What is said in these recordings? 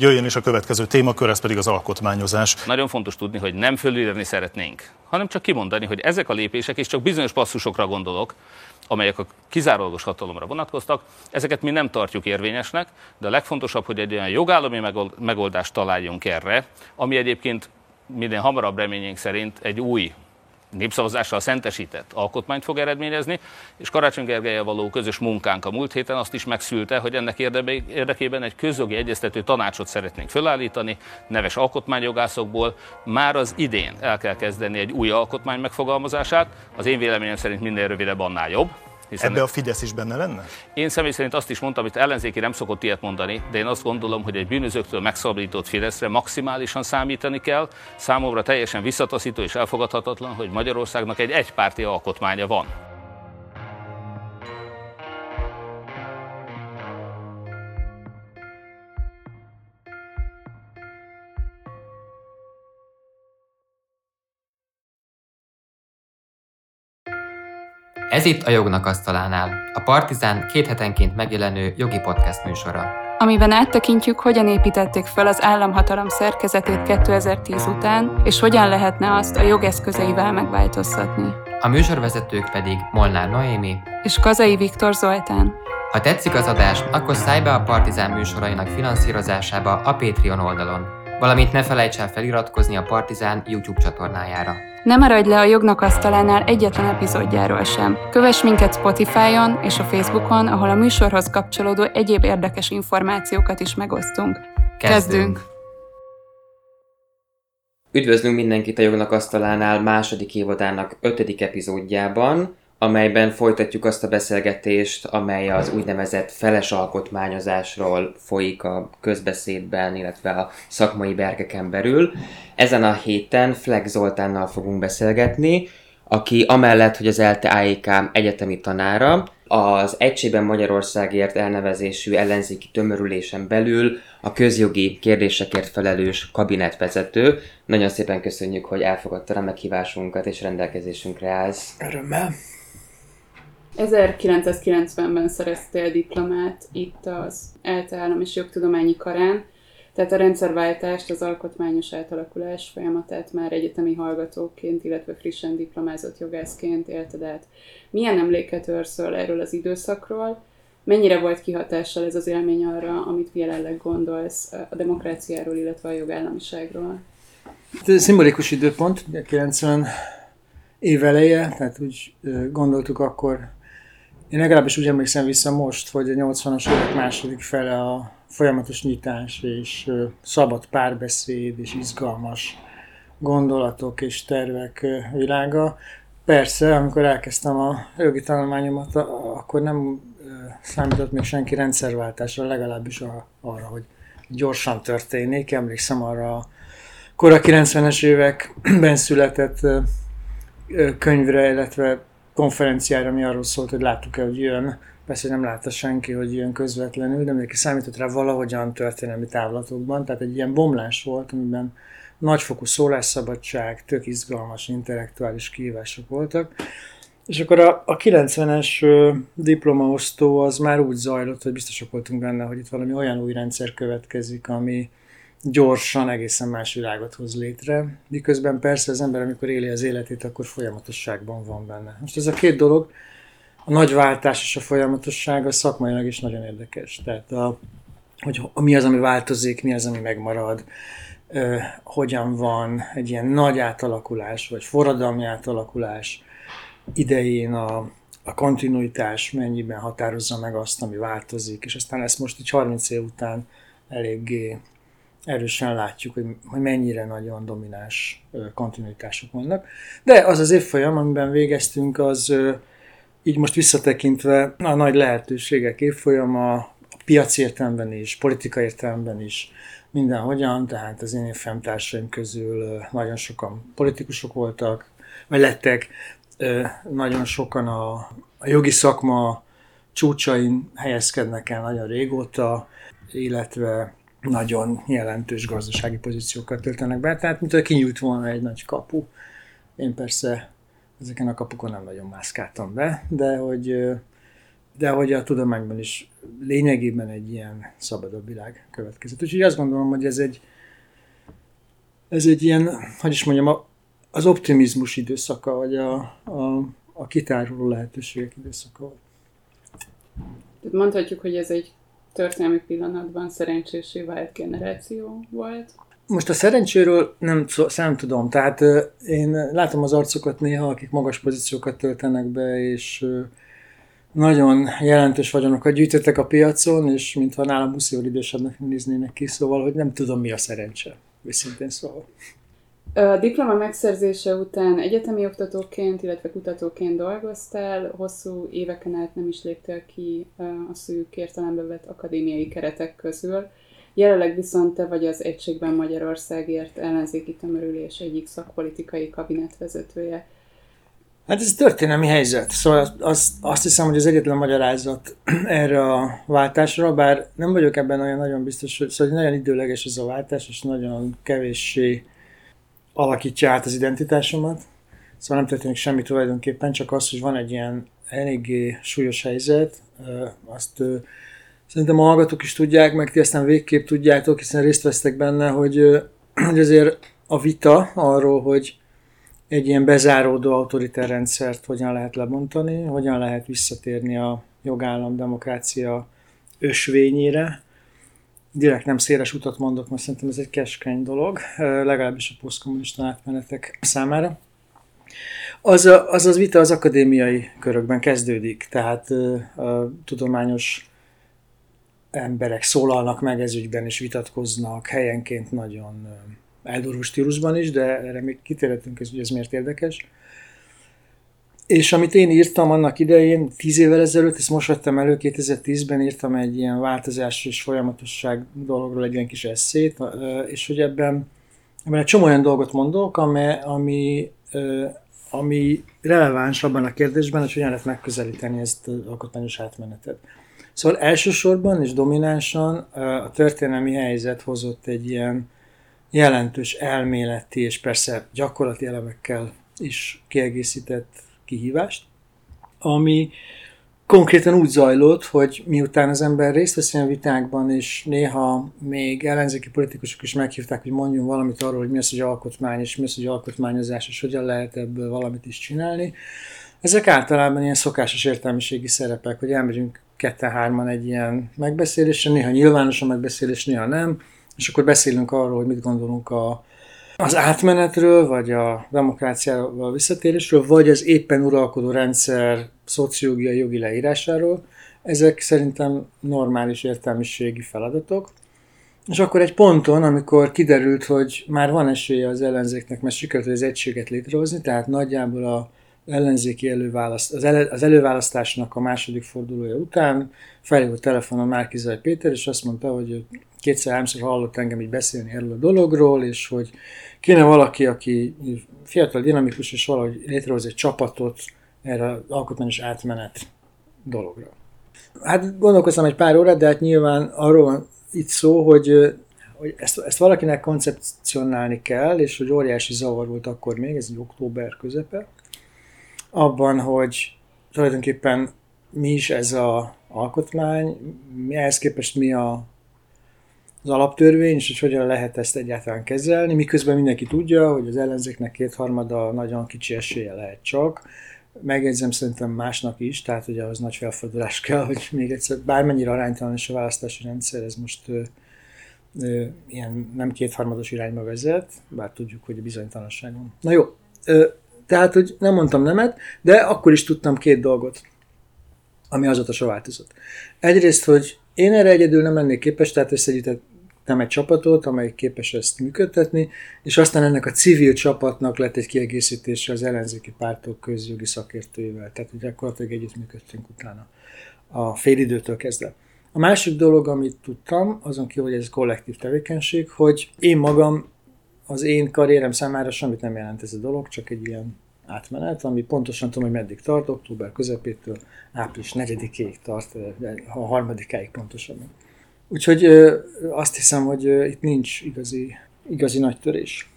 Jöjjön is a következő témakör, ez pedig az alkotmányozás. Nagyon fontos tudni, hogy nem fölírni szeretnénk, hanem csak kimondani, hogy ezek a lépések, és csak bizonyos passzusokra gondolok, amelyek a kizárólagos hatalomra vonatkoztak, ezeket mi nem tartjuk érvényesnek, de a legfontosabb, hogy egy olyan jogállami megoldást találjunk erre, ami egyébként minden hamarabb reményénk szerint egy új népszavazással szentesített alkotmányt fog eredményezni, és Karácsony Gergelyel való közös munkánk a múlt héten azt is megszülte, hogy ennek érdekében egy közjogi egyeztető tanácsot szeretnénk felállítani, neves alkotmányjogászokból. Már az idén el kell kezdeni egy új alkotmány megfogalmazását, az én véleményem szerint minél rövidebb, annál jobb. Hiszen Ebbe a Fidesz is benne lenne? Én személy szerint azt is mondtam, amit ellenzéki nem szokott ilyet mondani, de én azt gondolom, hogy egy bűnözőktől megszabadított Fideszre maximálisan számítani kell. Számomra teljesen visszataszító és elfogadhatatlan, hogy Magyarországnak egy egypárti alkotmánya van. Ez itt a Jognak Asztalánál, a Partizán két hetenként megjelenő jogi podcast műsora. Amiben áttekintjük, hogyan építették fel az államhatalom szerkezetét 2010 után, és hogyan lehetne azt a jogeszközeivel megváltoztatni. A műsorvezetők pedig Molnár Noémi és Kazai Viktor Zoltán. Ha tetszik az adás, akkor szállj be a Partizán műsorainak finanszírozásába a Patreon oldalon, valamint ne felejts el feliratkozni a Partizán YouTube csatornájára. Ne maradj le a jognak asztalánál egyetlen epizódjáról sem. Kövess minket Spotify-on és a Facebookon, ahol a műsorhoz kapcsolódó egyéb érdekes információkat is megosztunk. Kezdünk! Kezdünk. Üdvözlünk mindenkit a Jognak Asztalánál második évadának ötödik epizódjában amelyben folytatjuk azt a beszélgetést, amely az úgynevezett feles alkotmányozásról folyik a közbeszédben, illetve a szakmai berkeken belül. Ezen a héten Flex Zoltánnal fogunk beszélgetni, aki amellett, hogy az ELTE AIK egyetemi tanára, az Egységben Magyarországért elnevezésű ellenzéki tömörülésen belül a közjogi kérdésekért felelős kabinetvezető. Nagyon szépen köszönjük, hogy elfogadta a meghívásunkat és rendelkezésünkre állsz. Örömmel. 1990-ben szereztél diplomát itt az ELTE Állam és Jogtudományi Karán, tehát a rendszerváltást, az alkotmányos átalakulás folyamatát már egyetemi hallgatóként, illetve frissen diplomázott jogászként élted át. Milyen emléket őrszöl erről az időszakról? Mennyire volt kihatással ez az élmény arra, amit jelenleg gondolsz a demokráciáról, illetve a jogállamiságról? Ez szimbolikus időpont, 90 év eleje, tehát úgy gondoltuk akkor én legalábbis úgy emlékszem vissza most, hogy a 80-as évek második fele a folyamatos nyitás és szabad párbeszéd és izgalmas gondolatok és tervek világa. Persze, amikor elkezdtem a jogi tanulmányomat, akkor nem számított még senki rendszerváltásra, legalábbis arra, hogy gyorsan történik. Emlékszem arra a kora 90-es években született könyvre, illetve konferenciára, ami arról szólt, hogy láttuk-e, hogy jön. Persze nem látta senki, hogy jön közvetlenül, de mindenki számított rá valahogyan történelmi távlatokban. Tehát egy ilyen bomlás volt, amiben nagyfokú szólásszabadság, tök izgalmas intellektuális kihívások voltak. És akkor a, a 90-es diplomaosztó az már úgy zajlott, hogy biztosak voltunk benne, hogy itt valami olyan új rendszer következik, ami, gyorsan egészen más világot hoz létre, miközben persze az ember, amikor éli az életét, akkor folyamatosságban van benne. Most ez a két dolog, a nagy váltás és a folyamatosság a szakmailag is nagyon érdekes. Tehát a, hogy mi az, ami változik, mi az, ami megmarad, ö, hogyan van egy ilyen nagy átalakulás, vagy forradalmi átalakulás idején a, a kontinuitás mennyiben határozza meg azt, ami változik, és aztán ezt most így 30 év után eléggé erősen látjuk, hogy, hogy mennyire nagyon domináns kontinuitások vannak. De az az évfolyam, amiben végeztünk, az így most visszatekintve a nagy lehetőségek évfolyama, a piaci értelemben is, politikai értelemben is, mindenhogyan, tehát az én évfolyamtársaim közül nagyon sokan politikusok voltak, vagy lettek, nagyon sokan a, a jogi szakma csúcsain helyezkednek el nagyon régóta, illetve nagyon jelentős gazdasági pozíciókat töltenek be, tehát mintha kinyújt volna egy nagy kapu. Én persze ezeken a kapukon nem nagyon mászkáltam be, de hogy de hogy a tudományban is lényegében egy ilyen szabadabb világ következett. Úgyhogy azt gondolom, hogy ez egy, ez egy ilyen, hogy is mondjam, az optimizmus időszaka, vagy a, a, a kitáruló lehetőségek időszaka. Tehát mondhatjuk, hogy ez egy történelmi pillanatban szerencsésé vált generáció volt. Most a szerencséről nem, szám tudom, tehát én látom az arcokat néha, akik magas pozíciókat töltenek be, és nagyon jelentős vagyonokat gyűjtöttek a piacon, és mintha nálam 20 évvel idősebbnek néznének ki, szóval, hogy nem tudom, mi a szerencse, őszintén szóval. A diploma megszerzése után egyetemi oktatóként, illetve kutatóként dolgoztál, hosszú éveken át nem is léptél ki a szűk értelembe vett akadémiai keretek közül. Jelenleg viszont te vagy az Egységben Magyarországért ellenzéki tömörülés egyik szakpolitikai kabinetvezetője. Hát ez történelmi helyzet. Szóval azt, azt hiszem, hogy az egyetlen magyarázat erre a váltásra, bár nem vagyok ebben olyan nagyon biztos, hogy szóval nagyon időleges ez a váltás, és nagyon kevéssé alakítja át az identitásomat. Szóval nem történik semmi tulajdonképpen, csak az, hogy van egy ilyen eléggé súlyos helyzet, azt szerintem a hallgatók is tudják, meg ti aztán végképp tudjátok, hiszen részt vesztek benne, hogy, hogy azért a vita arról, hogy egy ilyen bezáródó autoritár rendszert hogyan lehet lebontani, hogyan lehet visszatérni a jogállam, demokrácia ösvényére, direkt nem széles utat mondok, mert szerintem ez egy keskeny dolog, legalábbis a posztkommunista átmenetek számára. Az, a, az az vita az akadémiai körökben kezdődik, tehát a tudományos emberek szólalnak meg ez ügyben, és vitatkoznak helyenként nagyon eldurú stílusban is, de erre még kitérhetünk, ez, hogy ez miért érdekes. És amit én írtam annak idején, tíz évvel ezelőtt, ezt most vettem elő, 2010-ben írtam egy ilyen változás és folyamatosság dologról egy ilyen kis eszét, és hogy ebben, ebben egy csomó olyan dolgot mondok, ami, ami, ami releváns abban a kérdésben, hogy hogyan lehet megközelíteni ezt az alkotmányos átmenetet. Szóval elsősorban és dominánsan a történelmi helyzet hozott egy ilyen jelentős elméleti és persze gyakorlati elemekkel is kiegészített kihívást, ami konkrétan úgy zajlott, hogy miután az ember részt vesz a vitákban, és néha még ellenzéki politikusok is meghívták, hogy mondjunk valamit arról, hogy mi az, hogy alkotmány, és mi az, hogy alkotmányozás, és hogyan lehet ebből valamit is csinálni. Ezek általában ilyen szokásos értelmiségi szerepek, hogy elmegyünk ketten-hárman egy ilyen megbeszélésre, néha nyilvános a megbeszélés, néha nem, és akkor beszélünk arról, hogy mit gondolunk a az átmenetről, vagy a demokráciával visszatérésről, vagy az éppen uralkodó rendszer szociológiai jogi leírásáról. Ezek szerintem normális értelmiségi feladatok. És akkor egy ponton, amikor kiderült, hogy már van esélye az ellenzéknek, mert sikerült az egységet létrehozni, tehát nagyjából a ellenzéki előválaszt, az, ele, az előválasztásnak a második fordulója után felhívott telefonon Márkizaj Péter, és azt mondta, hogy kétszer-háromszor hallott engem így beszélni erről a dologról, és hogy kéne valaki, aki fiatal, dinamikus, és valahogy létrehoz egy csapatot erre az alkotmányos átmenet dologra. Hát gondolkoztam egy pár órát, de hát nyilván arról van itt szó, hogy, hogy ezt, ezt valakinek koncepcionálni kell, és hogy óriási zavar volt akkor még, ez egy október közepe, abban, hogy tulajdonképpen mi is ez az alkotmány, ehhez képest mi a az alaptörvény, és hogy hogyan lehet ezt egyáltalán kezelni, miközben mindenki tudja, hogy az ellenzéknek kétharmada nagyon kicsi esélye lehet csak. Megjegyzem szerintem másnak is, tehát ugye az nagy felfordulás kell, hogy még egyszer, bármennyire aránytalan is a választási rendszer, ez most ö, ö, ilyen nem kétharmados irányba vezet, bár tudjuk, hogy a bizonytalanság van. Na jó, ö, tehát, hogy nem mondtam nemet, de akkor is tudtam két dolgot, ami azóta se változott. Egyrészt, hogy én erre egyedül nem lennék képes, tehát összegyűjtett nem egy csapatot, amely képes ezt működtetni, és aztán ennek a civil csapatnak lett egy kiegészítése az ellenzéki pártok közjogi szakértőivel. Tehát ugye gyakorlatilag együttműködtünk utána a félidőtől kezdve. A másik dolog, amit tudtam, azon kívül, hogy ez kollektív tevékenység, hogy én magam, az én karrierem számára semmit nem jelent ez a dolog, csak egy ilyen átmenet, ami pontosan tudom, hogy meddig tart, október közepétől április 4-ig tart, a harmadikáig pontosan. Úgyhogy azt hiszem, hogy itt nincs igazi, igazi nagy törés.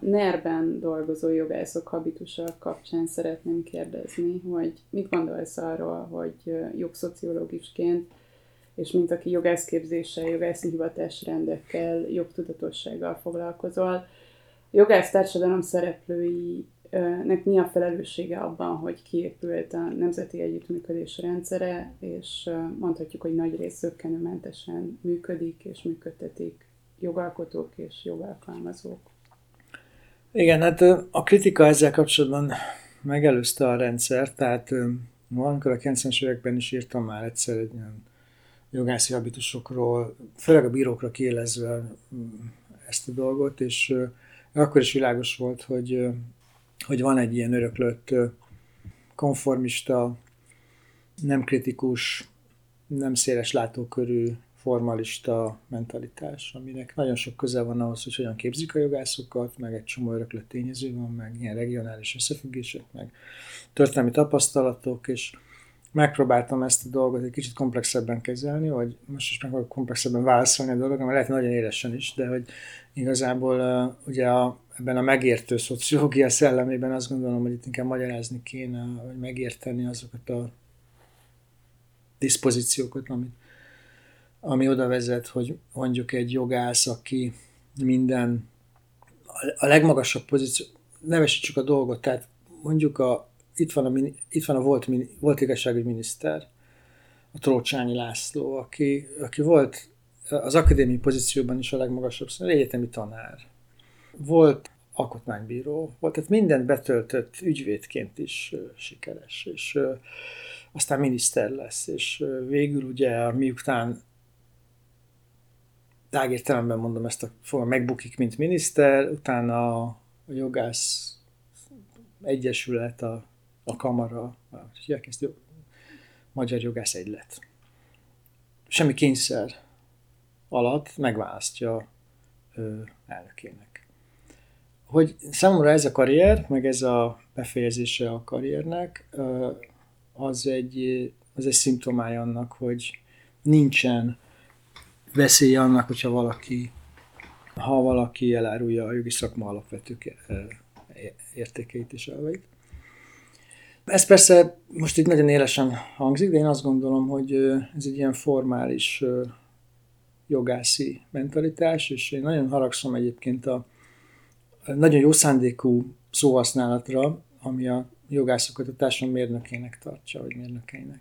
NER-ben dolgozó jogászok habitusa kapcsán szeretném kérdezni, hogy mit gondolsz arról, hogy jogszociológusként, és mint aki jogászképzéssel, jogászi hivatásrendekkel, jogtudatossággal foglalkozol, jogász társadalom szereplőinek mi a felelőssége abban, hogy kiépült a Nemzeti Együttműködés rendszere, és mondhatjuk, hogy nagy rész zöggenőmentesen működik és működtetik jogalkotók és jogalkalmazók. Igen, hát a kritika ezzel kapcsolatban megelőzte a rendszer, tehát valamikor a 90-es években is írtam már egyszer egy ilyen jogászi habitusokról, főleg a bírókra kiélezve ezt a dolgot, és akkor is világos volt, hogy, hogy van egy ilyen öröklött konformista, nem kritikus, nem széles látókörű formalista mentalitás, aminek nagyon sok köze van ahhoz, hogy hogyan képzik a jogászokat, meg egy csomó öröklött tényező van, meg ilyen regionális összefüggések, meg történelmi tapasztalatok, és megpróbáltam ezt a dolgot egy kicsit komplexebben kezelni, vagy most is meg komplexebben válaszolni a dolgot, mert lehet nagyon élesen is, de hogy igazából ugye a, ebben a megértő szociológia szellemében azt gondolom, hogy itt inkább magyarázni kéne, hogy megérteni azokat a diszpozíciókat, amit ami oda vezet, hogy mondjuk egy jogász, aki minden, a legmagasabb pozíció, nevesítsük a dolgot, tehát mondjuk a, itt van a, itt van a volt, volt igazságügyi miniszter, a Trócsányi László, aki, aki volt az akadémiai pozícióban is a legmagasabb, szóval egyetemi tanár. Volt alkotmánybíró, volt, tehát mindent betöltött ügyvédként is sikeres, és aztán miniszter lesz, és végül ugye miután tágértelemben mondom ezt a fogal, megbukik, mint miniszter, utána a jogász egyesület, a, a kamara, a, ezt magyar jogász egylet. Semmi kényszer alatt megválasztja ö, elnökének. Hogy számomra ez a karrier, meg ez a befejezése a karriernek, az egy, az egy szimptomája annak, hogy nincsen veszély annak, hogyha valaki, ha valaki elárulja a jogi szakma alapvető értékeit és elveit. Ez persze most itt nagyon élesen hangzik, de én azt gondolom, hogy ez egy ilyen formális jogászi mentalitás, és én nagyon haragszom egyébként a nagyon jó szándékú szóhasználatra, ami a jogászokat a társadalom mérnökének tartja, vagy mérnökeinek.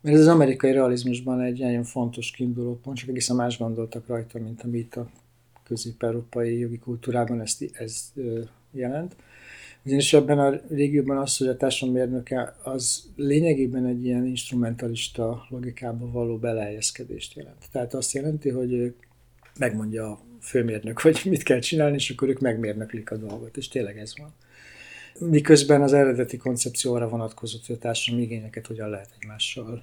Mert ez az amerikai realizmusban egy nagyon fontos kiinduló pont, csak egészen más gondoltak rajta, mint amit a közép-európai jogi kultúrában ezt, ez jelent. Ugyanis ebben a régióban az, hogy a társadalommérnöke az lényegében egy ilyen instrumentalista logikába való beleegyezkedést jelent. Tehát azt jelenti, hogy megmondja a főmérnök, hogy mit kell csinálni, és akkor ők megmérnöklik a dolgot, és tényleg ez van miközben az eredeti koncepcióra vonatkozott, hogy a társadalmi igényeket hogyan lehet egymással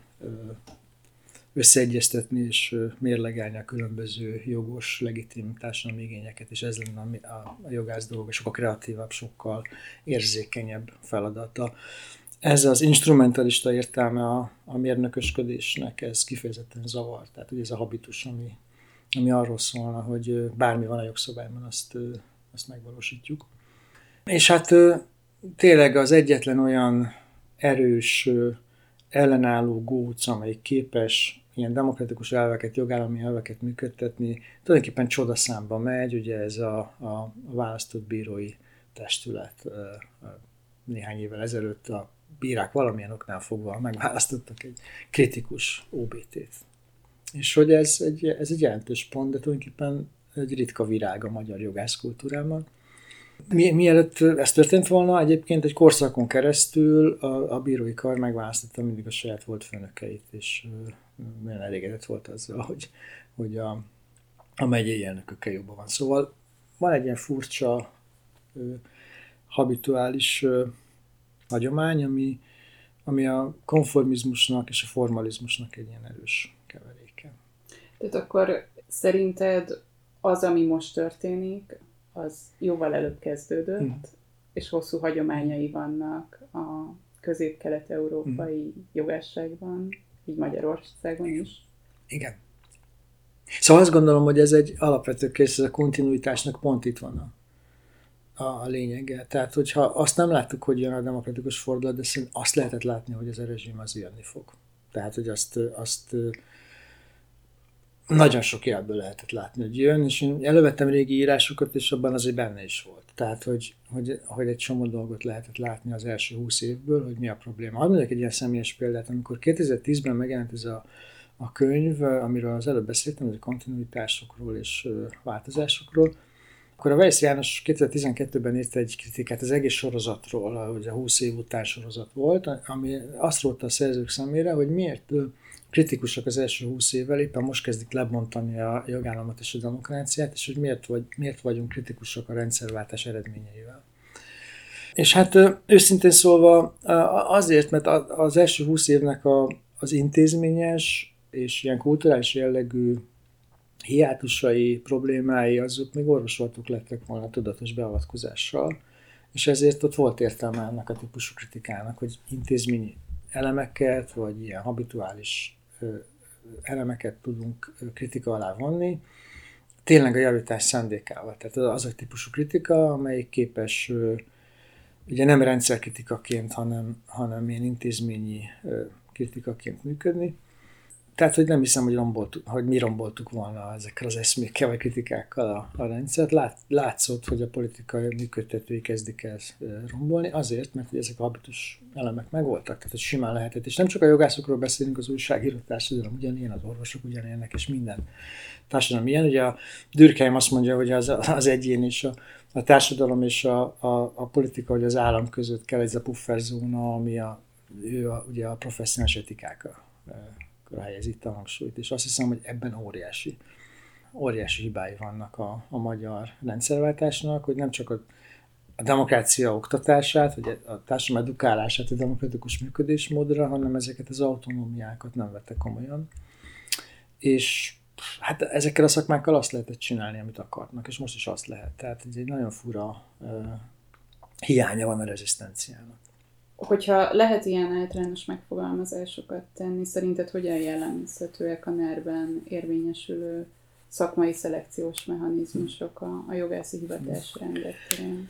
összeegyeztetni és mérlegelni a különböző jogos, legitim társadalmi igényeket, és ez lenne a, a jogász dolga, sokkal kreatívabb, sokkal érzékenyebb feladata. Ez az instrumentalista értelme a, a mérnökösködésnek, ez kifejezetten zavar. Tehát ugye ez a habitus, ami, ami arról szólna, hogy bármi van a jogszabályban, azt, azt megvalósítjuk. És hát tényleg az egyetlen olyan erős, ellenálló góc, amely képes ilyen demokratikus elveket, jogállami elveket működtetni, tulajdonképpen csodaszámba megy, ugye ez a, a választott bírói testület néhány évvel ezelőtt a bírák valamilyen oknál fogva megválasztottak egy kritikus OBT-t. És hogy ez egy, ez egy jelentős pont, de tulajdonképpen egy ritka virág a magyar jogászkultúrában. Mi, mielőtt ez történt volna, egyébként egy korszakon keresztül a, a bírói kar megválasztotta mindig a saját volt főnökeit, és nagyon elégedett volt azzal, hogy, hogy a, a megyei elnökökkel jobban van. Szóval van egy ilyen furcsa, habituális hagyomány, ami, ami a konformizmusnak és a formalizmusnak egy ilyen erős keveréke. Tehát akkor szerinted az, ami most történik, az jóval előbb kezdődött, mm. és hosszú hagyományai vannak a közép-kelet-európai mm. jogásságban, így Magyarországon is. Igen. Szóval azt gondolom, hogy ez egy alapvető kész, ez a kontinuitásnak pont itt van a, a, lényege. Tehát, hogyha azt nem láttuk, hogy jön a demokratikus fordulat, de szerintem azt lehetett látni, hogy ez a rezsim az jönni fog. Tehát, hogy azt, azt nagyon sok jelből lehetett látni, hogy jön, és én elővettem régi írásokat, és abban azért benne is volt. Tehát, hogy, hogy, hogy egy csomó dolgot lehetett látni az első húsz évből, hogy mi a probléma. Hadd egy ilyen személyes példát, amikor 2010-ben megjelent ez a, a könyv, amiről az előbb beszéltem, ez a kontinuitásokról és változásokról, akkor a Weiss János 2012-ben írt egy kritikát az egész sorozatról, hogy a 20 év után sorozat volt, ami azt rótta a szerzők szemére, hogy miért kritikusak az első 20 évvel, éppen most kezdik lebontani a jogállamot és a demokráciát, és hogy miért, vagy, miért vagyunk kritikusak a rendszerváltás eredményeivel. És hát őszintén szólva azért, mert az első 20 évnek a, az intézményes és ilyen kulturális jellegű hiátusai, problémái, azok még orvosoltuk lettek volna tudatos beavatkozással, és ezért ott volt értelme ennek a típusú kritikának, hogy intézményi elemeket, vagy ilyen habituális elemeket tudunk kritika alá vonni, tényleg a javítás szándékával. Tehát az a típusú kritika, amelyik képes ugye nem rendszerkritikaként, hanem, hanem ilyen intézményi kritikaként működni. Tehát, hogy nem hiszem, hogy, romboltuk, hogy mi romboltuk volna ezekkel az eszmékkel vagy kritikákkal a, a rendszert. Lát, látszott, hogy a politikai működtetői kezdik el rombolni, azért, mert hogy ezek a habitus elemek megvoltak, tehát hogy simán lehetett. És nem csak a jogászokról beszélünk, az újságíró társadalom ugyanilyen, az orvosok ugyanilyenek, és minden társadalom ilyen. Ugye a Dürkheim azt mondja, hogy az, az egyén és a, a társadalom és a, a, a politika, hogy az állam között kell ez a pufferzóna, ami a, ő a, ugye a professzionális etikáka helyez itt a hangsúlyt, és azt hiszem, hogy ebben óriási, óriási hibái vannak a, a magyar rendszerváltásnak, hogy nem csak a, a demokrácia oktatását, vagy a társadalom edukálását a demokratikus működésmódra, hanem ezeket az autonómiákat nem vette komolyan. És hát ezekkel a szakmákkal azt lehetett csinálni, amit akarnak, és most is azt lehet. Tehát egy nagyon fura uh, hiánya van a rezisztenciának. Hogyha lehet ilyen általános megfogalmazásokat tenni, szerinted hogyan jellemezhetőek a nerben érvényesülő szakmai szelekciós mechanizmusok a, a jogászi hivatás rendetén?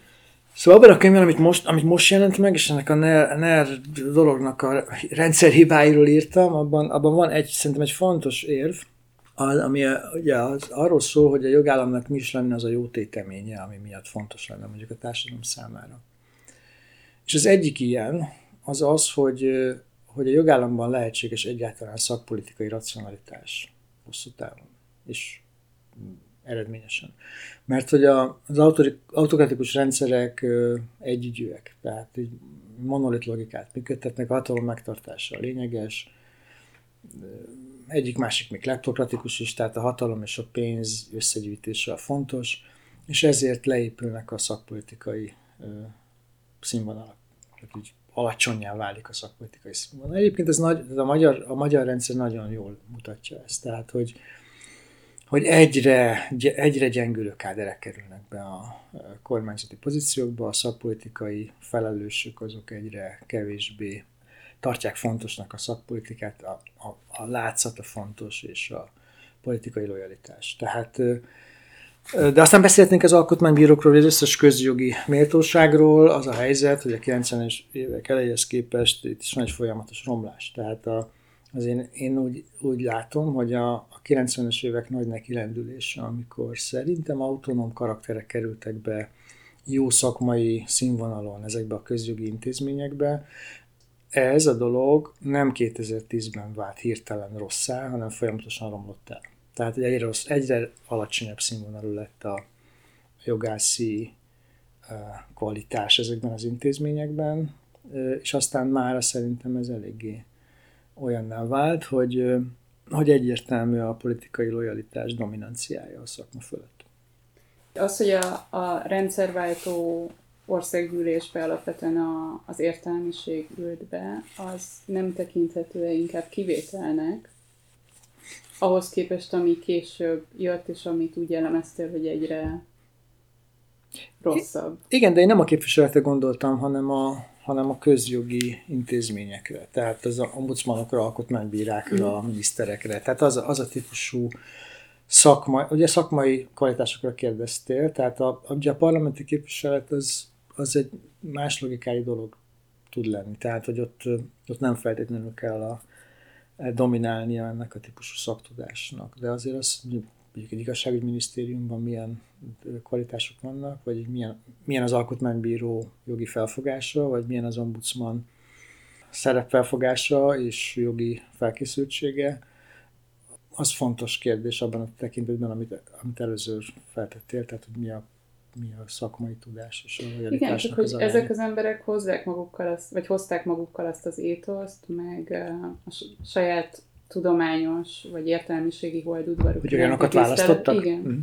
Szóval abban a könyvben, amit most, amit most jelent meg, és ennek a NER, NER dolognak a rendszerhibáiról írtam, abban, abban van egy, szerintem egy fontos érv, ami ugye az, arról szól, hogy a jogállamnak mi is lenne az a jó téteménye, ami miatt fontos lenne mondjuk a társadalom számára. És az egyik ilyen az az, hogy, hogy a jogállamban lehetséges egyáltalán szakpolitikai racionalitás hosszú távon, és eredményesen. Mert hogy a, az autokratikus rendszerek együgyűek, tehát egy monolit logikát működtetnek, a hatalom megtartása a lényeges, egyik másik még leptokratikus is, tehát a hatalom és a pénz összegyűjtése a fontos, és ezért leépülnek a szakpolitikai színvonalak. Úgy alacsonyá válik a szakpolitikai színvonal. Egyébként ez nagy, ez a, magyar, a magyar rendszer nagyon jól mutatja ezt. Tehát, hogy, hogy egyre, egyre gyengülő káderek kerülnek be a kormányzati pozíciókba, a szakpolitikai felelősök azok egyre kevésbé tartják fontosnak a szakpolitikát, a, a, a látszata fontos, és a politikai lojalitás. Tehát de aztán beszélhetnénk az alkotmánybírókról, vagy az összes közjogi méltóságról. Az a helyzet, hogy a 90-es évek elejéhez képest itt is van egy folyamatos romlás. Tehát a, az én, én úgy, úgy látom, hogy a, a 90-es évek nagy nekilendülése, amikor szerintem autonóm karakterek kerültek be jó szakmai színvonalon ezekbe a közjogi intézményekbe, ez a dolog nem 2010-ben vált hirtelen rosszá, hanem folyamatosan romlott el. Tehát egyre, rossz, egyre alacsonyabb színvonalú lett a jogászi kvalitás ezekben az intézményekben, és aztán már szerintem ez eléggé olyanná vált, hogy, hogy egyértelmű a politikai lojalitás dominanciája a szakma fölött. Az, hogy a, a rendszerváltó országgyűlésbe alapvetően a, az értelmiség ült be, az nem tekinthető inkább kivételnek, ahhoz képest, ami később jött, és amit úgy jellemeztél, hogy egyre rosszabb. Igen, de én nem a képviseletre gondoltam, hanem a, hanem a közjogi intézményekre. Tehát az ombudsmanokra, alkotmánybírákra, mm. miniszterekre. Tehát az, az a típusú szakmai, ugye szakmai kvalitásokra kérdeztél, tehát a, ugye a parlamenti képviselet az, az egy más logikai dolog tud lenni, tehát hogy ott, ott nem feltétlenül kell a, dominálnia ennek a típusú szaktudásnak, de azért az, mondjuk egy igazságügyminisztériumban milyen kvalitások vannak, vagy milyen, milyen az alkotmánybíró jogi felfogása, vagy milyen az ombudsman szerepfelfogása és jogi felkészültsége, az fontos kérdés abban a tekintetben, amit, amit előző feltettél, tehát hogy mi a, mi a szakmai tudás és a Igen, csak hogy az ezek az emberek hozzák magukkal azt, vagy hozták magukkal azt az étoszt, meg a saját tudományos vagy értelmiségi holdudvaruk. Hogy olyanokat választottak? Igen. Mm.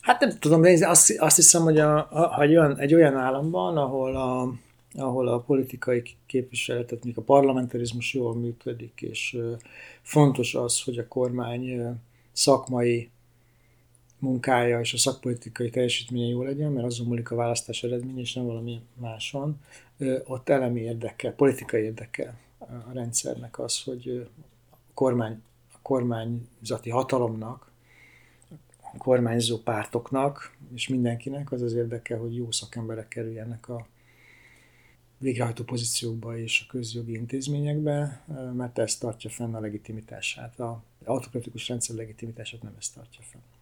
Hát nem tudom, de azt, azt hiszem, hogy a, a, egy, olyan, egy olyan államban, ahol a, ahol a politikai képviselet, tehát a parlamentarizmus jól működik, és fontos az, hogy a kormány szakmai munkája és a szakpolitikai teljesítménye jó legyen, mert azon múlik a választás eredmény, és nem valami máson. Ott elemi érdeke, politikai érdeke a rendszernek az, hogy a, kormány, a kormányzati hatalomnak, a kormányzó pártoknak és mindenkinek az az érdeke, hogy jó szakemberek kerüljenek a végrehajtó pozíciókba és a közjogi intézményekbe, mert ez tartja fenn a legitimitását. A autokratikus rendszer legitimitását nem ez tartja fenn.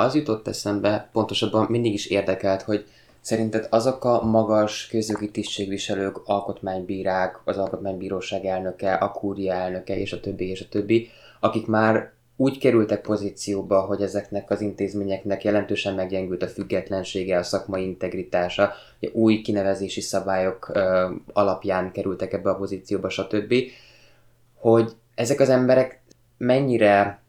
Az jutott eszembe, pontosabban mindig is érdekelt, hogy Szerinted azok a magas közjogi tisztségviselők, alkotmánybírák, az alkotmánybíróság elnöke, a kúria elnöke és a többi és a többi, akik már úgy kerültek pozícióba, hogy ezeknek az intézményeknek jelentősen meggyengült a függetlensége, a szakmai integritása, új kinevezési szabályok ö, alapján kerültek ebbe a pozícióba, stb., hogy ezek az emberek mennyire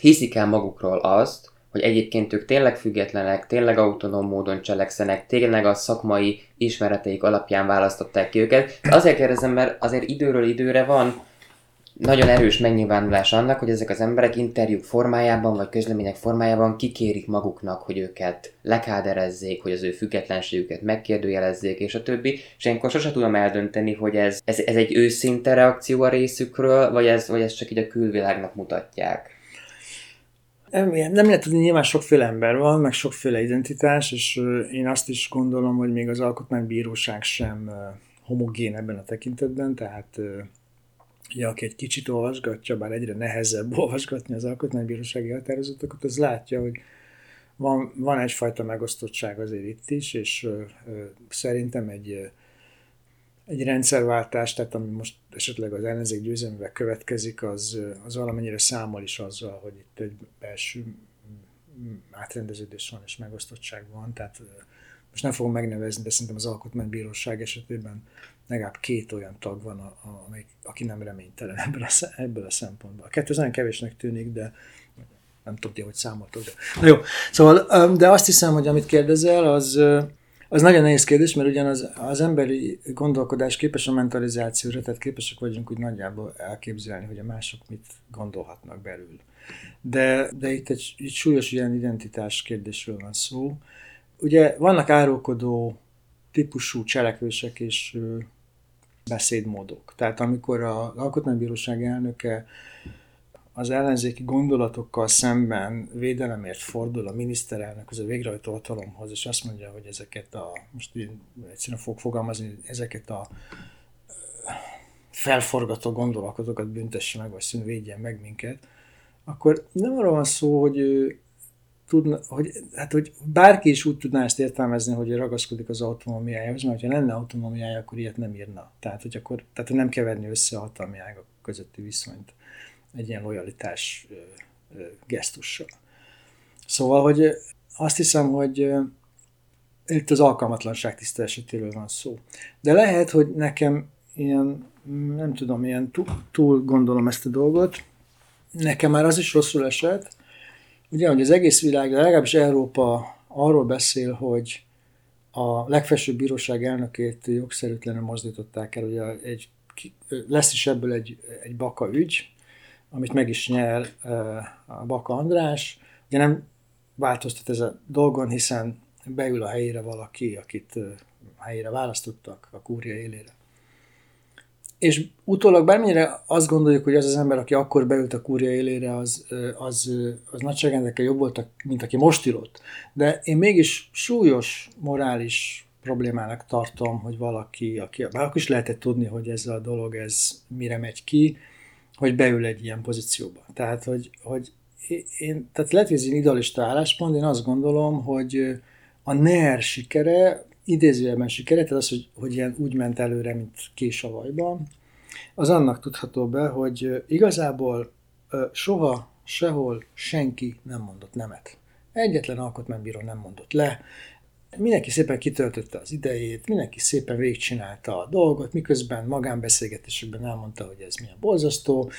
hiszik el magukról azt, hogy egyébként ők tényleg függetlenek, tényleg autonóm módon cselekszenek, tényleg a szakmai ismereteik alapján választották ki őket. Azért kérdezem, mert azért időről időre van nagyon erős megnyilvánulás annak, hogy ezek az emberek interjúk formájában, vagy közlemények formájában kikérik maguknak, hogy őket lekáderezzék, hogy az ő függetlenségüket megkérdőjelezzék, és a többi. És ilyenkor sosem tudom eldönteni, hogy ez, ez, ez egy őszinte reakció a részükről, vagy ez, vagy ez csak így a külvilágnak mutatják. Nem, lehet tudni, nyilván sokféle ember van, meg sokféle identitás, és én azt is gondolom, hogy még az alkotmánybíróság sem homogén ebben a tekintetben, tehát ja, aki egy kicsit olvasgatja, bár egyre nehezebb olvasgatni az alkotmánybírósági határozatokat, az látja, hogy van, van egyfajta megosztottság azért itt is, és szerintem egy egy rendszerváltás, tehát ami most esetleg az ellenzék győzelmével következik, az, az valamennyire számol is azzal, hogy itt egy belső átrendeződés van és megosztottság van, tehát most nem fogom megnevezni, de szerintem az Alkotmánybíróság esetében legalább két olyan tag van, a, a, aki nem reménytelen ebből a, ebből a szempontból. A kettő nagyon kevésnek tűnik, de nem tudja, hogy számoltok. De... Na jó, szóval, de azt hiszem, hogy amit kérdezel, az, az nagyon nehéz kérdés, mert ugyanaz az emberi gondolkodás képes a mentalizációra, tehát képesek vagyunk úgy nagyjából elképzelni, hogy a mások mit gondolhatnak belül. De, de itt egy, egy súlyos ilyen identitás kérdésről van szó. Ugye vannak árulkodó típusú cselekvések és beszédmódok. Tehát amikor az Alkotmánybíróság elnöke az ellenzéki gondolatokkal szemben védelemért fordul a miniszterelnök az a végrehajtó hatalomhoz, és azt mondja, hogy ezeket a, most én egyszerűen fog fogalmazni, ezeket a felforgató gondolatokat büntesse meg, vagy szűn védjen meg minket, akkor nem arról van szó, hogy tudna, hogy, hát, hogy bárki is úgy tudná ezt értelmezni, hogy ragaszkodik az autonómiájához, mert ha lenne autonómiája, akkor ilyet nem írna. Tehát, hogy akkor, tehát, nem keverni össze a hatalmi ágak közötti viszonyt egy ilyen lojalitás gesztussal. Szóval, hogy azt hiszem, hogy itt az alkalmatlanság tiszta esetéről van szó. De lehet, hogy nekem ilyen, nem tudom, ilyen túl, túl gondolom ezt a dolgot, nekem már az is rosszul esett, ugye, hogy az egész világ, legalábbis Európa arról beszél, hogy a legfelsőbb bíróság elnökét jogszerűtlenül mozdították el, ugye egy, lesz is ebből egy, egy baka ügy, amit meg is nyer a Baka András. Ugye nem változtat ez a dolgon, hiszen beül a helyére valaki, akit helyére választottak a kúria élére. És utólag bármilyen azt gondoljuk, hogy az az ember, aki akkor beült a kúria élére, az, az, az nagyságrendekkel jobb volt, mint aki most írott. De én mégis súlyos morális problémának tartom, hogy valaki, aki, már akkor is lehetett tudni, hogy ez a dolog, ez mire megy ki, hogy beül egy ilyen pozícióba. Tehát, hogy, hogy én, tehát lehet, hogy ez egy idealista álláspont, én azt gondolom, hogy a NER sikere, idézőjelben sikere, tehát az, hogy, hogy ilyen úgy ment előre, mint kés a vajban, az annak tudható be, hogy igazából soha, sehol senki nem mondott nemet. Egyetlen alkotmánybíró nem mondott le, mindenki szépen kitöltötte az idejét, mindenki szépen végigcsinálta a dolgot, miközben magánbeszélgetésekben elmondta, hogy ez milyen borzasztó.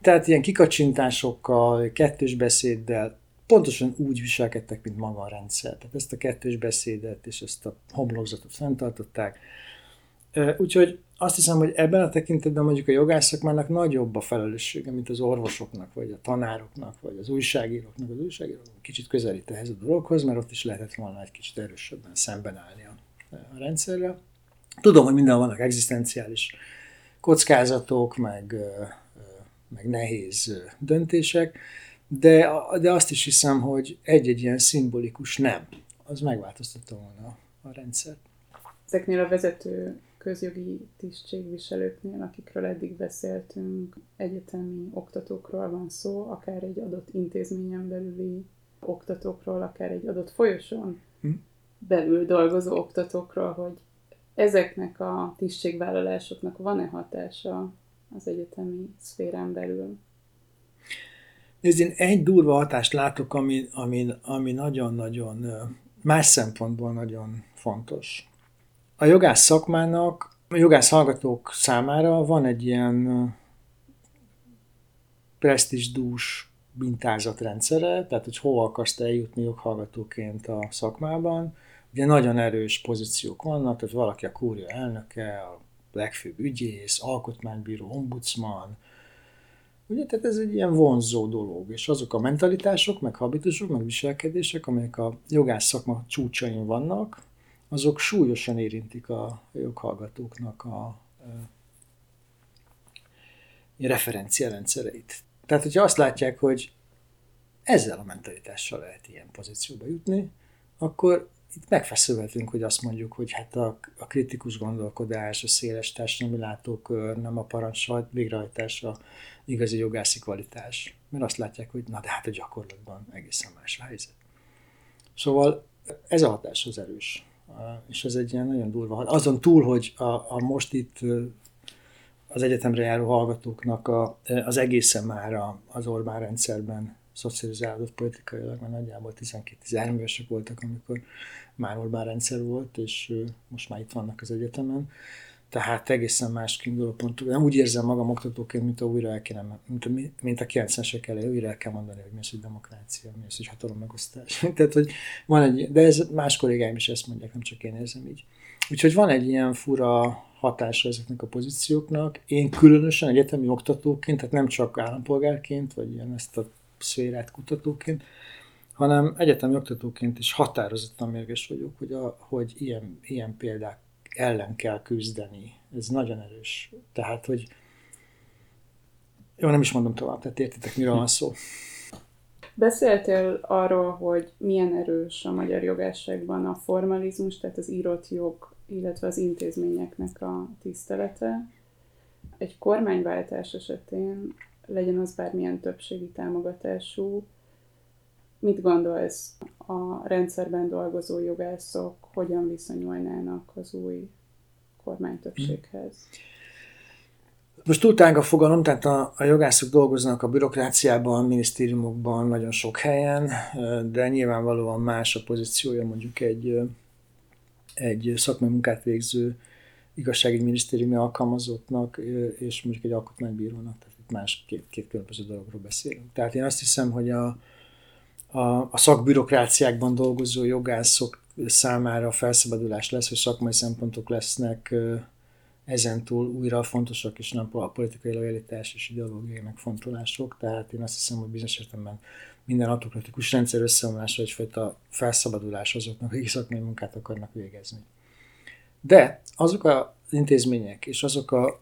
Tehát ilyen kikacsintásokkal, kettős beszéddel pontosan úgy viselkedtek, mint maga a rendszer. Tehát ezt a kettős beszédet és ezt a homlokzatot fenntartották. Úgyhogy azt hiszem, hogy ebben a tekintetben mondjuk a jogászakmának nagyobb a felelőssége, mint az orvosoknak, vagy a tanároknak, vagy az újságíróknak. Az újságírók kicsit közelít ehhez a dologhoz, mert ott is lehetett volna egy kicsit erősebben szemben állni a, a rendszerrel. Tudom, hogy minden vannak egzisztenciális kockázatok, meg, meg nehéz döntések, de, de azt is hiszem, hogy egy-egy ilyen szimbolikus nem, az megváltoztatta volna a rendszert. Ezeknél a vezető közjogi tisztségviselőknél, akikről eddig beszéltünk, egyetemi oktatókról van szó, akár egy adott intézményen belüli oktatókról, akár egy adott folyosón hm? belül dolgozó oktatókról, hogy ezeknek a tisztségvállalásoknak van-e hatása az egyetemi szférán belül? Nézd, én egy durva hatást látok, ami, ami, ami nagyon-nagyon más szempontból nagyon fontos a jogász szakmának, a jogász hallgatók számára van egy ilyen presztisdús mintázatrendszere, tehát hogy hova akarsz te eljutni joghallgatóként a szakmában. Ugye nagyon erős pozíciók vannak, tehát valaki a kúria elnöke, a legfőbb ügyész, alkotmánybíró, ombudsman, Ugye, tehát ez egy ilyen vonzó dolog, és azok a mentalitások, meg habitusok, meg viselkedések, amelyek a jogász szakma csúcsain vannak, azok súlyosan érintik a joghallgatóknak a, a referenciarendszereit. Tehát, hogyha azt látják, hogy ezzel a mentalitással lehet ilyen pozícióba jutni, akkor itt megfeszülhetünk, hogy azt mondjuk, hogy hát a, a kritikus gondolkodás, a széles társadalmi látókör, nem a parancsolat végrehajtása igazi jogászi kvalitás. Mert azt látják, hogy na de hát a gyakorlatban egészen más a helyzet. Szóval ez a hatás az erős és ez egy ilyen nagyon durva. Azon túl, hogy a, a most itt az egyetemre járó hallgatóknak a, az egészen már az Orbán rendszerben szocializálódott politikailag, mert nagyjából 12-13 évesek voltak, amikor már Orbán rendszer volt, és most már itt vannak az egyetemen. Tehát egészen más kiinduló pontok. Nem úgy érzem magam oktatóként, mint a újra el kéne, mint a, mint a 90-esek elején, újra el kell mondani, hogy mi az, hogy demokrácia, mi az, hogy hatalom megosztás. Tehát, hogy van egy, de ez más kollégáim is ezt mondják, nem csak én érzem így. Úgyhogy van egy ilyen fura hatása ezeknek a pozícióknak. Én különösen egyetemi oktatóként, tehát nem csak állampolgárként, vagy ilyen ezt a szférát kutatóként, hanem egyetemi oktatóként is határozottan mérges vagyok, hogy, a, hogy ilyen, ilyen példák ellen kell küzdeni. Ez nagyon erős. Tehát, hogy jó, nem is mondom tovább, tehát értitek, miről van szó. Beszéltél arról, hogy milyen erős a magyar jogásságban a formalizmus, tehát az írott jog, illetve az intézményeknek a tisztelete. Egy kormányváltás esetén, legyen az bármilyen többségi támogatású, mit gondolsz a rendszerben dolgozó jogászok, hogyan viszonyulnának az új kormánytöbbséghez? Most túl tág a fogalom, tehát a, a jogászok dolgoznak a bürokráciában, a minisztériumokban, nagyon sok helyen, de nyilvánvalóan más a pozíciója mondjuk egy, egy szakmai munkát végző igazságügyi minisztériumi alkalmazottnak, és mondjuk egy alkotmánybírónak, tehát itt más két, két különböző dologról beszélünk. Tehát én azt hiszem, hogy a, a, a szakbürokráciákban dolgozó jogászok számára felszabadulás lesz, hogy szakmai szempontok lesznek ezentúl újra fontosak, és nem a politikai lojalitás és ideológiai megfontolások. Tehát én azt hiszem, hogy bizonyos értelemben minden autokratikus rendszer összeomlása egyfajta felszabadulás azoknak, akik szakmai munkát akarnak végezni. De azok az intézmények és azok a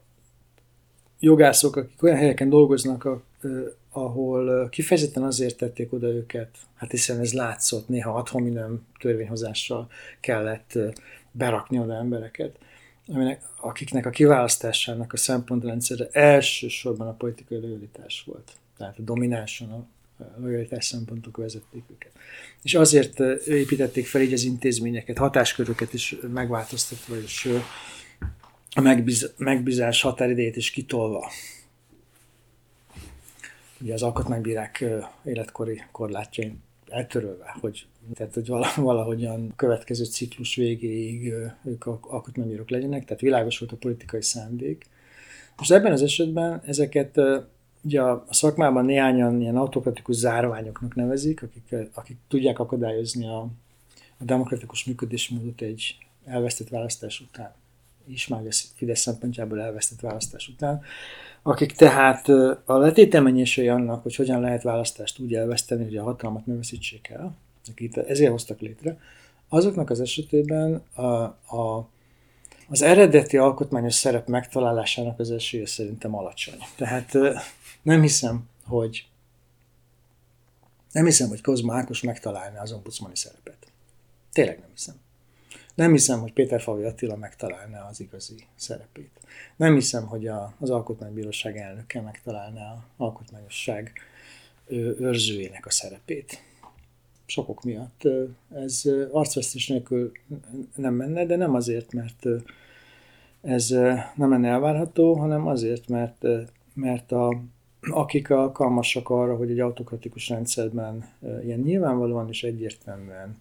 jogászok, akik olyan helyeken dolgoznak, ahol kifejezetten azért tették oda őket, hát hiszen ez látszott, néha ad hominem törvényhozással kellett berakni oda embereket, aminek, akiknek a kiválasztásának a szempontrendszere elsősorban a politikai lojalitás volt. Tehát a dominánson a lojalitás szempontok vezették őket. És azért építették fel így az intézményeket, hatásköröket is megváltoztatva, és a megbiz, megbízás határidejét is kitolva. Ugye az alkotmánybírák életkori korlátjai eltörölve, hogy, tehát, hogy valahogyan következő ciklus végéig ők alkotmánybírók legyenek, tehát világos volt a politikai szándék. Most ebben az esetben ezeket ugye a szakmában néhányan ilyen autokratikus zárványoknak nevezik, akik, akik tudják akadályozni a, a demokratikus működésmódot egy elvesztett választás után is, már a Fidesz szempontjából elvesztett választás után, akik tehát a letéteményései annak, hogy hogyan lehet választást úgy elveszteni, hogy a hatalmat ne veszítsék el, akik ezért hoztak létre, azoknak az esetében a, a, az eredeti alkotmányos szerep megtalálásának az esélye szerintem alacsony. Tehát nem hiszem, hogy nem hiszem, hogy Kozma Ákos megtalálná az ombudsmani szerepet. Tényleg nem hiszem. Nem hiszem, hogy Péter Favi Attila megtalálná az igazi szerepét. Nem hiszem, hogy a, az Alkotmánybíróság elnöke megtalálná az alkotmányosság őrzőjének a szerepét. Sokok miatt ez arcvesztés nélkül nem menne, de nem azért, mert ez nem lenne elvárható, hanem azért, mert, mert a, akik alkalmasak arra, hogy egy autokratikus rendszerben ilyen nyilvánvalóan és egyértelműen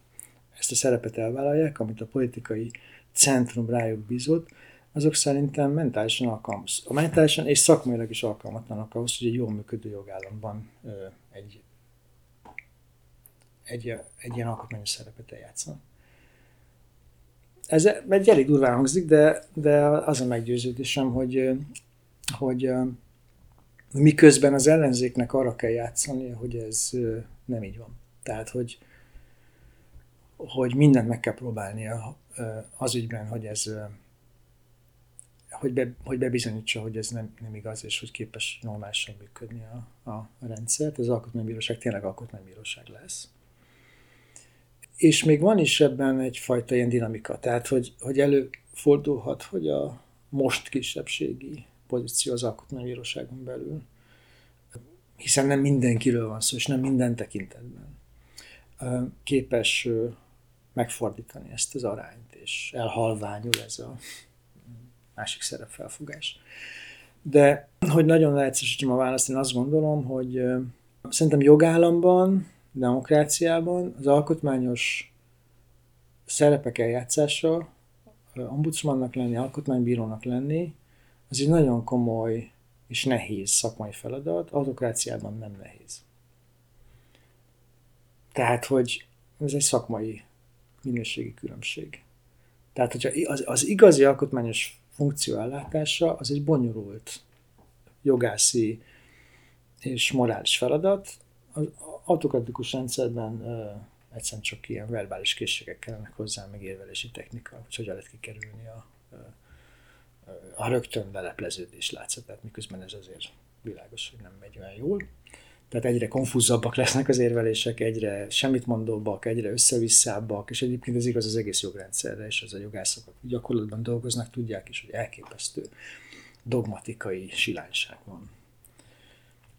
ezt a szerepet elvállalják, amit a politikai centrum rájuk bízott, azok szerintem mentálisan alkalmas, a mentálisan és szakmailag is alkalmatlanak ahhoz, hogy egy jól működő jogállamban egy, egy, egy ilyen alkotmányos szerepet eljátszanak. Ez egy elég durván hangzik, de, de az a meggyőződésem, hogy, hogy miközben az ellenzéknek arra kell játszani, hogy ez nem így van. Tehát, hogy, hogy mindent meg kell próbálnia az ügyben, hogy ez hogy, be, hogy bebizonyítsa, hogy ez nem, nem igaz, és hogy képes normálisan működni a, a, a. Az alkotmánybíróság tényleg alkotmánybíróság lesz. És még van is ebben egyfajta ilyen dinamika, tehát hogy, hogy előfordulhat, hogy a most kisebbségi pozíció az alkotmánybíróságon belül, hiszen nem mindenkiről van szó, és nem minden tekintetben képes megfordítani ezt az arányt, és elhalványul ez a másik szerepfelfogás. De hogy nagyon leegyszerűsítsem a választ, én azt gondolom, hogy szerintem jogállamban, demokráciában az alkotmányos szerepek eljátszása, ombudsmannak lenni, alkotmánybírónak lenni, az egy nagyon komoly és nehéz szakmai feladat, autokráciában nem nehéz. Tehát, hogy ez egy szakmai minőségi különbség. Tehát, hogyha az, az igazi alkotmányos funkció ellátása, az egy bonyolult jogászi és morális feladat. Az autokratikus rendszerben uh, egyszerűen csak ilyen verbális készségek kellenek hozzá, meg érvelési technika, hogy hogyan lehet kikerülni a, a rögtön lelepleződés látszatát, miközben ez azért világos, hogy nem megy olyan jól. Tehát egyre konfúzabbak lesznek az érvelések, egyre semmit mondóbbak, egyre összevisszábbak, és egyébként ez igaz az egész jogrendszerre, és az a jogászok, akik gyakorlatban dolgoznak, tudják is, hogy elképesztő dogmatikai silányság van.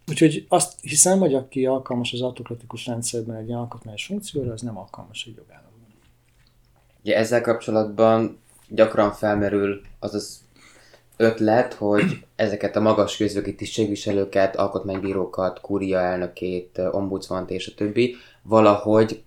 Úgyhogy azt hiszem, hogy aki alkalmas az autokratikus rendszerben egy alkotmányos funkcióra, az nem alkalmas egy jogállamban. Ugye ezzel kapcsolatban gyakran felmerül az az ötlet, hogy ezeket a magas közjogi tisztségviselőket, alkotmánybírókat, kúria elnökét, ombudsmant és a többi valahogy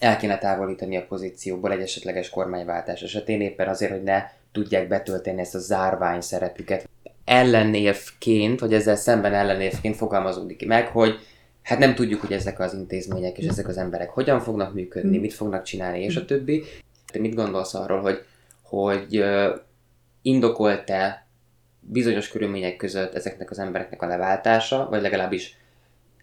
el kéne távolítani a pozícióból egy esetleges kormányváltás esetén, éppen azért, hogy ne tudják betölteni ezt a zárvány szerepüket. Ellenévként, vagy ezzel szemben ellenévként fogalmazódik meg, hogy hát nem tudjuk, hogy ezek az intézmények és ezek az emberek hogyan fognak működni, mit fognak csinálni, és a többi. Te mit gondolsz arról, hogy, hogy indokolt-e bizonyos körülmények között ezeknek az embereknek a leváltása, vagy legalábbis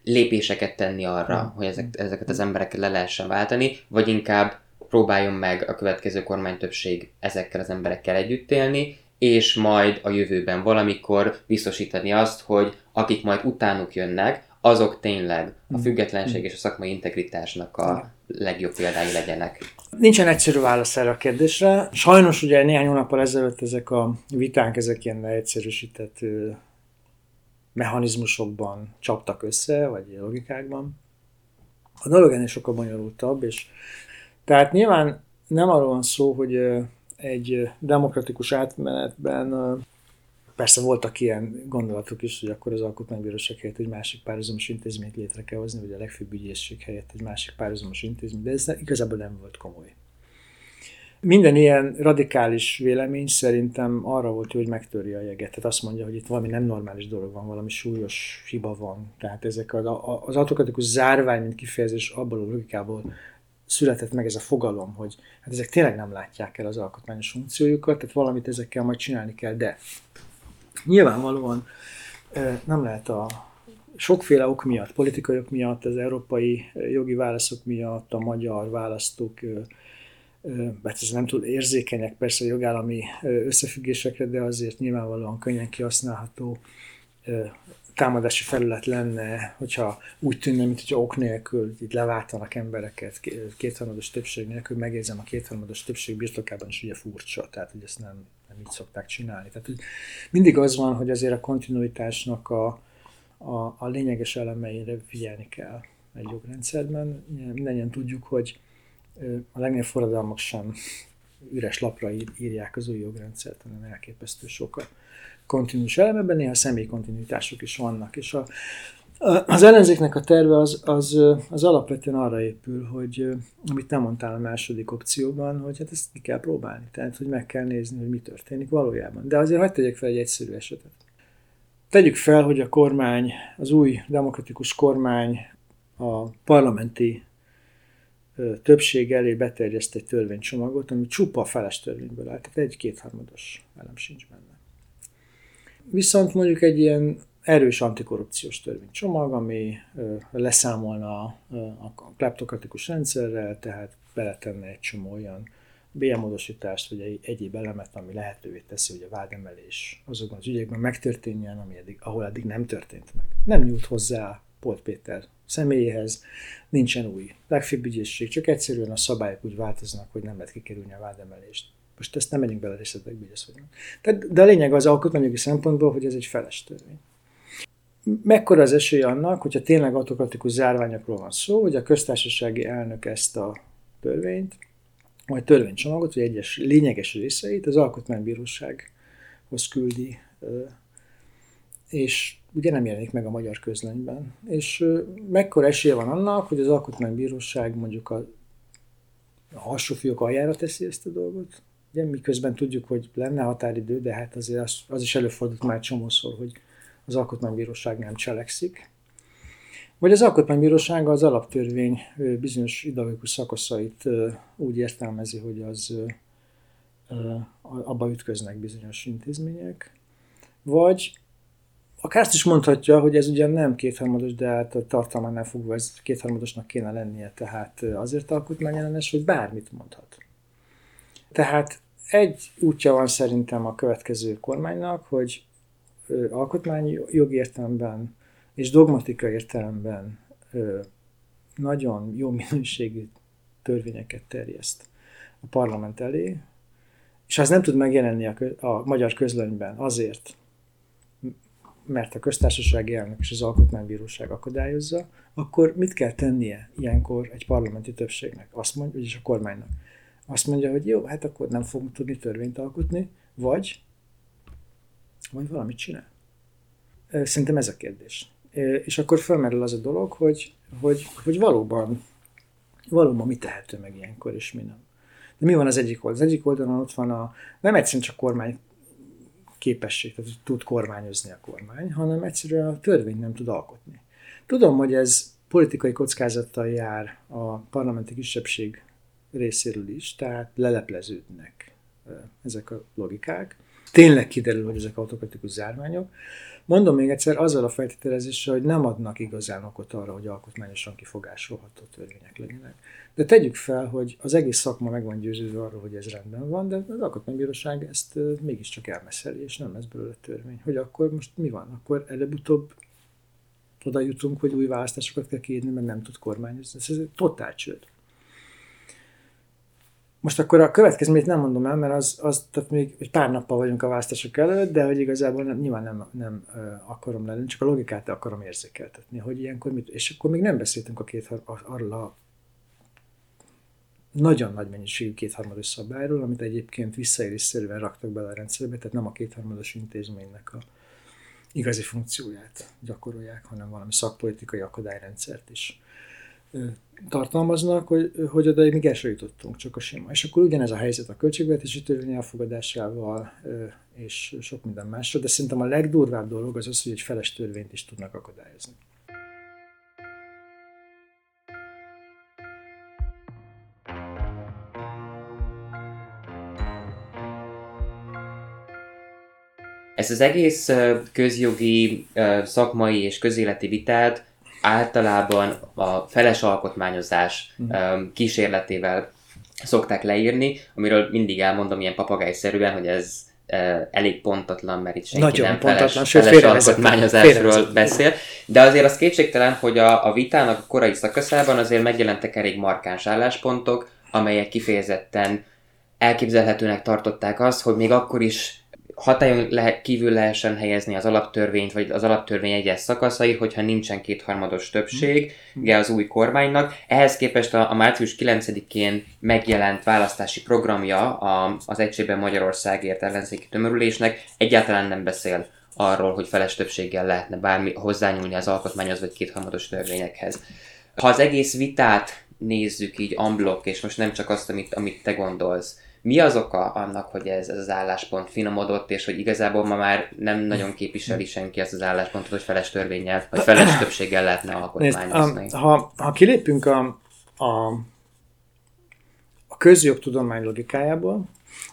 lépéseket tenni arra, hmm. hogy ezek, ezeket az embereket le lehessen váltani, vagy inkább próbáljon meg a következő kormánytöbbség ezekkel az emberekkel együtt élni, és majd a jövőben valamikor biztosítani azt, hogy akik majd utánuk jönnek, azok tényleg a hmm. függetlenség és a szakmai integritásnak a legjobb példái legyenek. Nincsen egyszerű válasz erre a kérdésre. Sajnos ugye néhány hónappal ezelőtt ezek a vitánk, ezek ilyen egyszerűsített mechanizmusokban csaptak össze, vagy logikákban. A dolog ennél sokkal bonyolultabb, és tehát nyilván nem arról van szó, hogy egy demokratikus átmenetben persze voltak ilyen gondolatok is, hogy akkor az alkotmánybíróság helyett egy másik párhuzamos intézményt létre kell hozni, vagy a legfőbb ügyészség helyett egy másik párhuzamos intézmény, de ez igazából nem volt komoly. Minden ilyen radikális vélemény szerintem arra volt, hogy megtörje a jeget. Tehát azt mondja, hogy itt valami nem normális dolog van, valami súlyos hiba van. Tehát ezek az, az autokratikus zárvány, mint kifejezés abból a logikából született meg ez a fogalom, hogy hát ezek tényleg nem látják el az alkotmányos funkciójukat, tehát valamit ezekkel majd csinálni kell, de nyilvánvalóan nem lehet a sokféle ok miatt, politikai ok miatt, az európai jogi válaszok miatt, a magyar választók mert ez nem tud érzékenyek persze a jogállami összefüggésekre, de azért nyilvánvalóan könnyen kihasználható támadási felület lenne, hogyha úgy tűnne, mint hogyha ok nélkül itt leváltanak embereket kétharmados többség nélkül, megjegyzem a kétharmados többség birtokában is ugye furcsa, tehát hogy ezt nem, nem így szokták csinálni. Tehát hogy mindig az van, hogy azért a kontinuitásnak a, a, a lényeges elemeire figyelni kell egy jogrendszerben. Mindennyien tudjuk, hogy a legnagyobb forradalmak sem üres lapra írják az új jogrendszert, hanem elképesztő sokat kontinús elemeben, néha személyi kontinuitások is vannak. És a, az ellenzéknek a terve az, az, az alapvetően arra épül, hogy amit nem mondtál a második opcióban, hogy hát ezt ki kell próbálni. Tehát, hogy meg kell nézni, hogy mi történik valójában. De azért hagyd tegyek fel egy egyszerű esetet. Tegyük fel, hogy a kormány, az új demokratikus kormány a parlamenti többség elé beterjeszt egy törvénycsomagot, ami csupa feles törvényből áll, tehát egy kétharmados elem sincs benne. Viszont mondjuk egy ilyen erős antikorrupciós törvénycsomag, ami leszámolna a kleptokratikus rendszerrel, tehát beletenne egy csomó olyan bélyemódosítást, vagy egy egyéb elemet, ami lehetővé teszi, hogy a vádemelés azokban az ügyekben megtörténjen, ami eddig, ahol eddig nem történt meg. Nem nyújt hozzá Polt Péter személyéhez, nincsen új legfőbb ügyészség, csak egyszerűen a szabályok úgy változnak, hogy nem lehet kikerülni a vádemelést. Most ezt nem megyünk bele részletekbe, hogy ez hogy Tehát, De a lényeg az alkotmányjogi szempontból, hogy ez egy feles törvény. Mekkora az esély annak, hogyha tényleg autokratikus zárványokról van szó, hogy a köztársasági elnök ezt a törvényt, vagy törvénycsomagot, vagy egyes lényeges részeit az alkotmánybírósághoz küldi, és ugye nem jelenik meg a magyar közlönyben. És mekkora esélye van annak, hogy az alkotmánybíróság mondjuk a, a alsófiók aljára teszi ezt a dolgot, Ugye, miközben tudjuk, hogy lenne határidő, de hát azért az, az is előfordult már csomószor, hogy az alkotmánybíróság nem cselekszik. Vagy az alkotmánybíróság az alaptörvény bizonyos ideológikus szakaszait úgy értelmezi, hogy az abba ütköznek bizonyos intézmények. Vagy akár azt is mondhatja, hogy ez ugyan nem kétharmados, de hát a tartalmánál fogva ez kétharmadosnak kéne lennie, tehát azért alkotmányellenes, hogy bármit mondhat. Tehát egy útja van szerintem a következő kormánynak, hogy alkotmányi jogi értelemben és dogmatika értelemben nagyon jó minőségű törvényeket terjeszt a parlament elé, és az nem tud megjelenni a, a magyar közlönyben azért, mert a köztársasági elnök és az alkotmánybíróság akadályozza, akkor mit kell tennie ilyenkor egy parlamenti többségnek? Azt mondja, vagyis a kormánynak azt mondja, hogy jó, hát akkor nem fogunk tudni törvényt alkotni, vagy, vagy valamit csinál. Szerintem ez a kérdés. És akkor felmerül az a dolog, hogy, hogy, hogy valóban, valóban mi tehető meg ilyenkor, és mi nem. De mi van az egyik oldalon? Az egyik oldalon ott van a, nem egyszerűen csak kormány képesség, tehát tud kormányozni a kormány, hanem egyszerűen a törvény nem tud alkotni. Tudom, hogy ez politikai kockázattal jár a parlamenti kisebbség részéről is, tehát lelepleződnek ezek a logikák. tényleg kiderül, hogy ezek autokratikus zárványok. Mondom még egyszer, azzal a feltételezéssel, hogy nem adnak igazán okot arra, hogy alkotmányosan kifogásolható törvények legyenek. De tegyük fel, hogy az egész szakma meg van győződve arról, hogy ez rendben van, de az alkotmánybíróság ezt mégiscsak elmeszeli, és nem lesz belőle törvény. Hogy akkor most mi van? Akkor előbb-utóbb oda jutunk, hogy új választásokat kell kiírni, mert nem tud kormányozni. Ez egy totál csőd. Most akkor a következményt nem mondom el, mert az, az tehát még egy pár nappal vagyunk a választások előtt, de hogy igazából nem, nyilván nem, nem akarom lenni, csak a logikát akarom érzékeltetni, hogy ilyenkor mit, és akkor még nem beszéltünk a két, arról a nagyon nagy mennyiségű kétharmados szabályról, amit egyébként visszaélésszerűen raktak bele a rendszerbe, tehát nem a kétharmados intézménynek a igazi funkcióját gyakorolják, hanem valami szakpolitikai akadályrendszert is tartalmaznak, hogy, hogy oda még el jutottunk, csak a sima. És akkor ugyanez a helyzet a költségvetési törvény elfogadásával, és sok minden másra, de szerintem a legdurvább dolog az az, hogy egy feles törvényt is tudnak akadályozni. Ez az egész közjogi, szakmai és közéleti vitát általában a feles alkotmányozás mm. kísérletével szokták leírni, amiről mindig elmondom ilyen papagájszerűen, hogy ez elég pontatlan, mert itt senki Nagyon nem pontatlan, feles, feles alkotmányozásról beszél. De azért az kétségtelen, hogy a, a vitának a korai szakaszában azért megjelentek elég markáns álláspontok, amelyek kifejezetten elképzelhetőnek tartották azt, hogy még akkor is hatályon le, kívül lehessen helyezni az alaptörvényt, vagy az alaptörvény egyes szakaszai, hogyha nincsen kétharmados többség mm. az új kormánynak. Ehhez képest a, a március 9-én megjelent választási programja a, az Egységben Magyarországért ellenzéki tömörülésnek egyáltalán nem beszél arról, hogy feles többséggel lehetne bármi hozzányúlni az alkotmányhoz vagy kétharmados törvényekhez. Ha az egész vitát nézzük így amblok, és most nem csak azt, amit, amit te gondolsz, mi az oka annak, hogy ez, ez az álláspont finomodott, és hogy igazából ma már nem nagyon képviseli senki ezt az álláspontot, hogy feles törvényel, vagy feles többséggel lehetne alkotmányozni? Nézd, ha, ha kilépünk a, a, a közjogtudomány logikájából,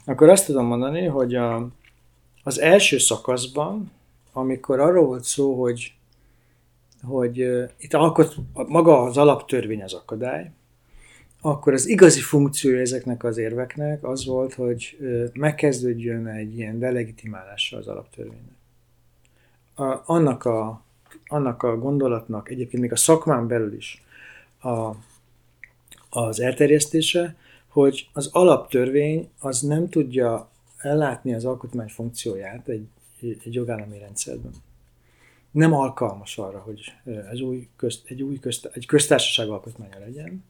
akkor azt tudom mondani, hogy a, az első szakaszban, amikor arról volt szó, hogy, hogy uh, itt alkot, maga az alaptörvény az akadály, akkor az igazi funkciója ezeknek az érveknek az volt, hogy megkezdődjön egy ilyen delegitimálása az alaptörvénynek. A, annak, a, annak a gondolatnak egyébként még a szakmán belül is a, az elterjesztése, hogy az alaptörvény az nem tudja ellátni az alkotmány funkcióját egy, egy jogállami rendszerben. Nem alkalmas arra, hogy ez új közt, egy új közt, egy köztársaság alkotmánya legyen,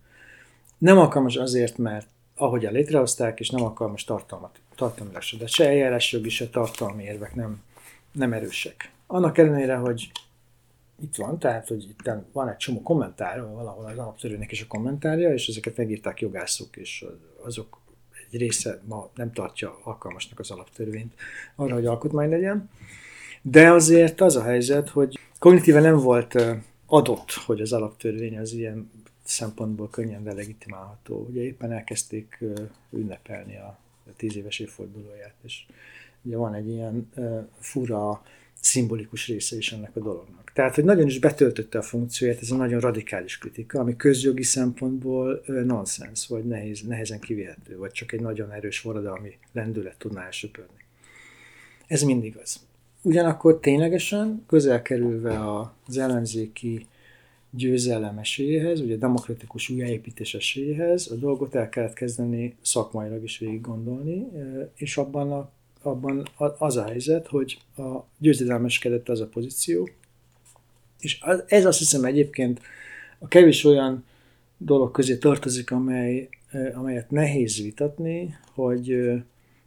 nem alkalmas azért, mert ahogy a létrehozták, és nem alkalmas tartalmat, tartalmilag se, de se eljárás jogi, se tartalmi érvek nem, nem erősek. Annak ellenére, hogy itt van, tehát, hogy itt van egy csomó kommentár, valahol az alaptörőnek is a kommentárja, és ezeket megírták jogászok, és azok egy része ma nem tartja alkalmasnak az alaptörvényt arra, hogy alkotmány legyen. De azért az a helyzet, hogy kognitíve nem volt adott, hogy az alaptörvény az ilyen szempontból könnyen delegitimálható. Ugye éppen elkezdték ünnepelni a tíz éves évfordulóját, és ugye van egy ilyen fura, szimbolikus része is ennek a dolognak. Tehát, hogy nagyon is betöltötte a funkcióját, ez egy nagyon radikális kritika, ami közjogi szempontból nonsens, vagy nehéz, nehezen kivihető, vagy csak egy nagyon erős forradalmi lendület tudná elsöpörni. Ez mindig az. Ugyanakkor ténylegesen közel kerülve az ellenzéki győzelem esélyéhez, ugye demokratikus újjáépítés esélyéhez, a dolgot el kellett kezdeni szakmailag is végig gondolni, és abban, a, abban az a helyzet, hogy a győzedelmeskedett az a pozíció, és ez azt hiszem egyébként a kevés olyan dolog közé tartozik, amely, amelyet nehéz vitatni, hogy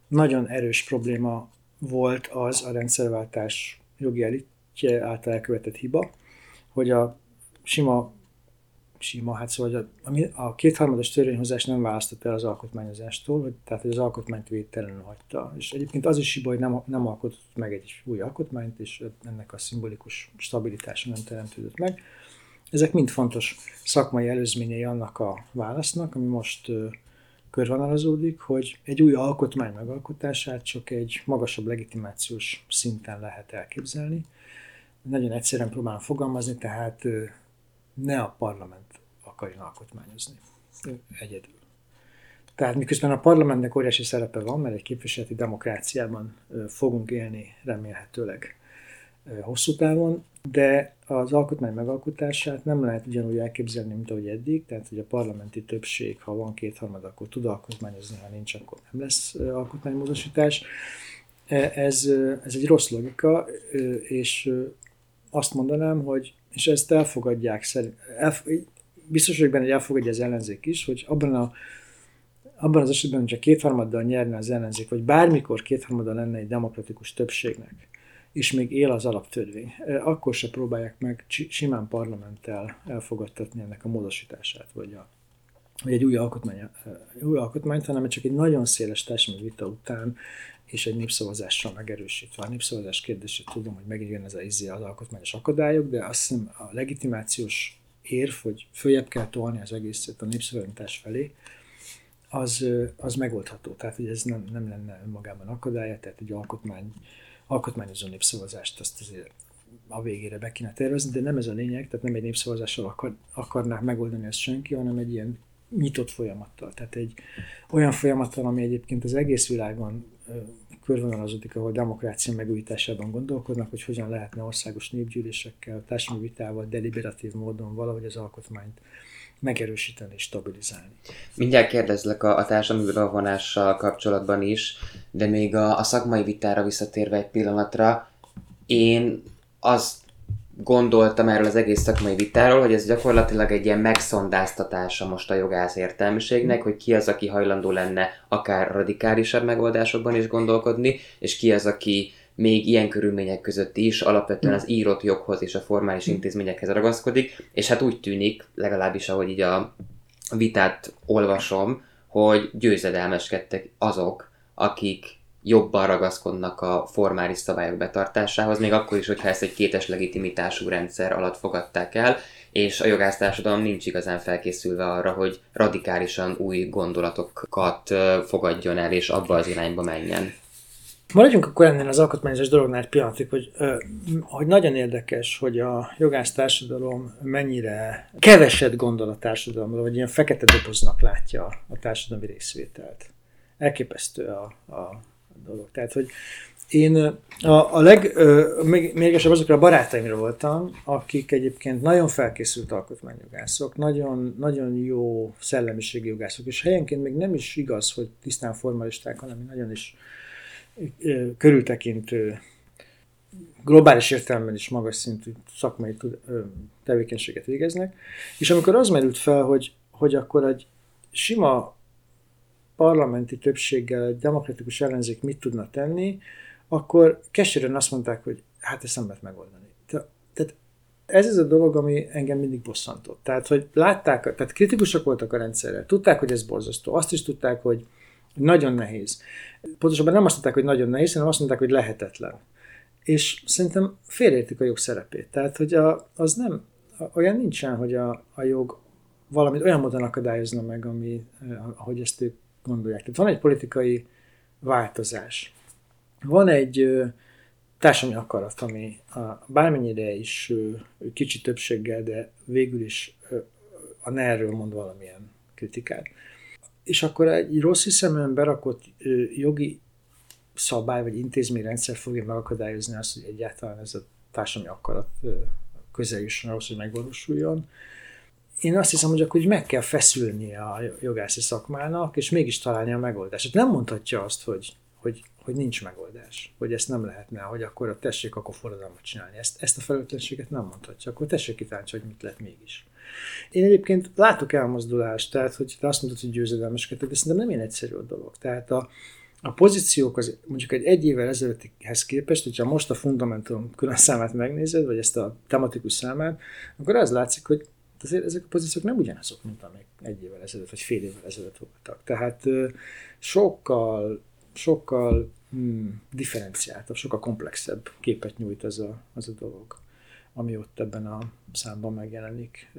nagyon erős probléma volt az a rendszerváltás jogi elitje által elkövetett hiba, hogy a sima, sima, hát szóval a, a kétharmados törvényhozás nem választott el az alkotmányozástól, hogy, tehát hogy az alkotmányt védtelenül hagyta. És egyébként az is hiba, hogy nem, nem alkotott meg egy új alkotmányt, és ennek a szimbolikus stabilitása nem teremtődött meg. Ezek mind fontos szakmai előzményei annak a válasznak, ami most körvonalazódik, hogy egy új alkotmány megalkotását csak egy magasabb legitimációs szinten lehet elképzelni. Nagyon egyszerűen próbálom fogalmazni, tehát ne a parlament akarjon alkotmányozni egyedül. Tehát miközben a parlamentnek óriási szerepe van, mert egy képviseleti demokráciában fogunk élni remélhetőleg hosszú távon, de az alkotmány megalkotását nem lehet ugyanúgy elképzelni, mint ahogy eddig, tehát hogy a parlamenti többség, ha van kétharmad, akkor tud alkotmányozni, ha nincs, akkor nem lesz alkotmánymódosítás. E, ez, ez egy rossz logika, és azt mondanám, hogy, és ezt elfogadják, elf, biztos vagyok benne, hogy elfogadja az ellenzék is, hogy abban a abban az esetben, hogyha kétharmaddal nyerne az ellenzék, vagy bármikor kétharmaddal lenne egy demokratikus többségnek, és még él az alaptörvény, akkor se próbálják meg simán parlamenttel elfogadtatni ennek a módosítását, vagy, a, vagy egy új, alkotmány, új alkotmányt, hanem csak egy nagyon széles társadalmi vita után és egy népszavazással megerősítve. A népszavazás kérdését tudom, hogy megint jön ez a izé az alkotmányos akadályok, de azt hiszem a legitimációs érv, hogy följebb kell tolni az egészet a népszavazás felé, az, az megoldható. Tehát, hogy ez nem, nem lenne önmagában akadálya, tehát egy alkotmány alkotmányozó népszavazást azt azért a végére be kéne tervezni, de nem ez a lényeg, tehát nem egy népszavazással akar, akarná megoldani ezt senki, hanem egy ilyen nyitott folyamattal. Tehát egy olyan folyamattal, ami egyébként az egész világon körvonalazódik, ahol demokrácia megújításában gondolkodnak, hogy hogyan lehetne országos népgyűlésekkel, társadalmi vitával, deliberatív módon valahogy az alkotmányt megerősíteni és stabilizálni. Mindjárt kérdezlek a, a társadalmi bevonással kapcsolatban is, de még a, a szakmai vitára visszatérve egy pillanatra, én azt gondoltam erről az egész szakmai vitáról, hogy ez gyakorlatilag egy ilyen megszondáztatása most a jogász értelmiségnek, hogy ki az, aki hajlandó lenne akár radikálisabb megoldásokban is gondolkodni, és ki az, aki még ilyen körülmények között is alapvetően az írott joghoz és a formális intézményekhez ragaszkodik, és hát úgy tűnik, legalábbis ahogy így a vitát olvasom, hogy győzedelmeskedtek azok, akik jobban ragaszkodnak a formális szabályok betartásához, még akkor is, hogyha ezt egy kétes legitimitású rendszer alatt fogadták el, és a jogásztársadalom nincs igazán felkészülve arra, hogy radikálisan új gondolatokat fogadjon el, és abba az irányba menjen. Maradjunk akkor ennél az alkotmányozás dolognál egy pillanatig, hogy, hogy nagyon érdekes, hogy a jogász mennyire keveset gondol a társadalomra, vagy ilyen fekete doboznak látja a társadalmi részvételt. Elképesztő a, a dolog. Tehát, hogy én a, a legmégesebb azokra a barátaimra voltam, akik egyébként nagyon felkészült alkotmányjogászok, nagyon, nagyon jó szellemiségi jogászok, és helyenként még nem is igaz, hogy tisztán formalisták, hanem nagyon is körültekintő, globális értelemben is magas szintű szakmai tevékenységet végeznek, és amikor az merült fel, hogy, hogy akkor egy sima parlamenti többséggel egy demokratikus ellenzék mit tudna tenni, akkor keserűen azt mondták, hogy hát ezt nem lehet megoldani. Tehát ez az a dolog, ami engem mindig bosszantott. Tehát, hogy látták, tehát kritikusak voltak a rendszerrel, tudták, hogy ez borzasztó, azt is tudták, hogy nagyon nehéz. Pontosabban nem azt mondták, hogy nagyon nehéz, hanem azt mondták, hogy lehetetlen. És szerintem félreértik a jog szerepét. Tehát, hogy a, az nem, olyan nincsen, hogy a, a jog valamit olyan módon akadályozna meg, ami, ahogy ezt ők gondolják. Tehát van egy politikai változás. Van egy társadalmi akarat, ami a, bármennyire is kicsi többséggel, de végül is a ner mond valamilyen kritikát és akkor egy rossz hiszeműen berakott jogi szabály vagy intézményrendszer fogja megakadályozni azt, hogy egyáltalán ez a társadalmi akarat közel jusson ahhoz, hogy megvalósuljon. Én azt hiszem, hogy akkor úgy meg kell feszülnie a jogászi szakmának, és mégis találni a megoldást. Hát nem mondhatja azt, hogy, hogy, hogy nincs megoldás, hogy ezt nem lehetne, hogy akkor a tessék akkor forradalmat csinálni. Ezt, ezt a felelőtlenséget nem mondhatja, akkor tessék kitálni, hogy mit lehet mégis. Én egyébként látok elmozdulást, tehát hogy te azt mondod, hogy győzedelmeskedtek, de szerintem nem ilyen egyszerű a dolog. Tehát a, a pozíciók az mondjuk egy egy évvel ezelőttihez képest, hogyha most a fundamentum külön számát megnézed, vagy ezt a tematikus számát, akkor az látszik, hogy azért ezek a pozíciók nem ugyanazok, mint amik egy évvel ezelőtt, vagy fél évvel ezelőtt voltak. Tehát sokkal, sokkal hmm, differenciáltabb, sokkal komplexebb képet nyújt ez a, az a dolog ami ott ebben a számban megjelenik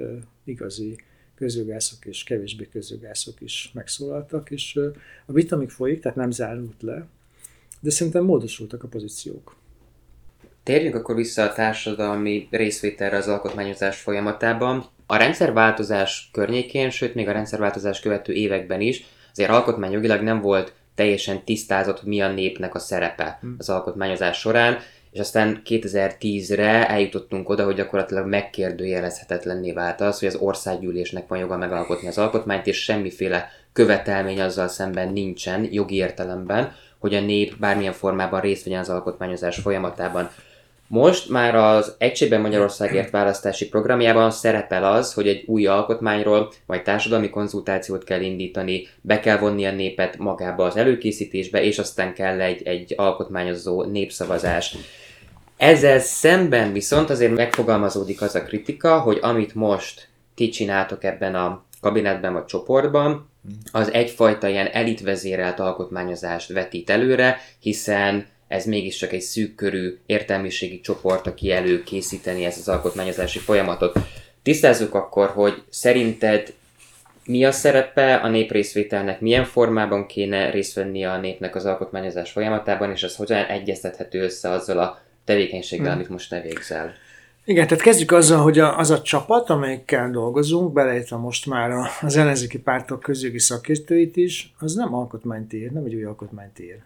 igazi közjogászok és kevésbé közjogászok is megszólaltak, és a vita még folyik, tehát nem zárult le, de szerintem módosultak a pozíciók. Térjünk akkor vissza a társadalmi részvételre az alkotmányozás folyamatában. A rendszerváltozás környékén, sőt még a rendszerváltozás követő években is, azért alkotmányjogilag nem volt teljesen tisztázott, hogy mi a népnek a szerepe hm. az alkotmányozás során, és aztán 2010-re eljutottunk oda, hogy gyakorlatilag megkérdőjelezhetetlenné vált az, hogy az országgyűlésnek van joga megalkotni az alkotmányt, és semmiféle követelmény azzal szemben nincsen jogi értelemben, hogy a nép bármilyen formában részt vegyen az alkotmányozás folyamatában. Most már az Egységben Magyarországért választási programjában szerepel az, hogy egy új alkotmányról vagy társadalmi konzultációt kell indítani, be kell vonni a népet magába az előkészítésbe, és aztán kell egy, egy alkotmányozó népszavazás. Ezzel szemben viszont azért megfogalmazódik az a kritika, hogy amit most ti csináltok ebben a kabinetben vagy csoportban, az egyfajta ilyen elitvezérelt alkotmányozást vetít előre, hiszen ez mégiscsak egy szűk körű értelmiségi csoport, aki előkészíteni ezt az alkotmányozási folyamatot. Tisztázzuk akkor, hogy szerinted mi a szerepe a néprészvételnek, milyen formában kéne részt venni a népnek az alkotmányozás folyamatában, és az hogyan egyeztethető össze azzal a tevékenységgel, hmm. amit most te végzel. Igen, tehát kezdjük azzal, hogy a, az a csapat, amelyikkel dolgozunk, beleértve most már az ellenzéki pártok közjogi szakértőit is, az nem alkotmányt ír, nem egy új alkotmányt ír.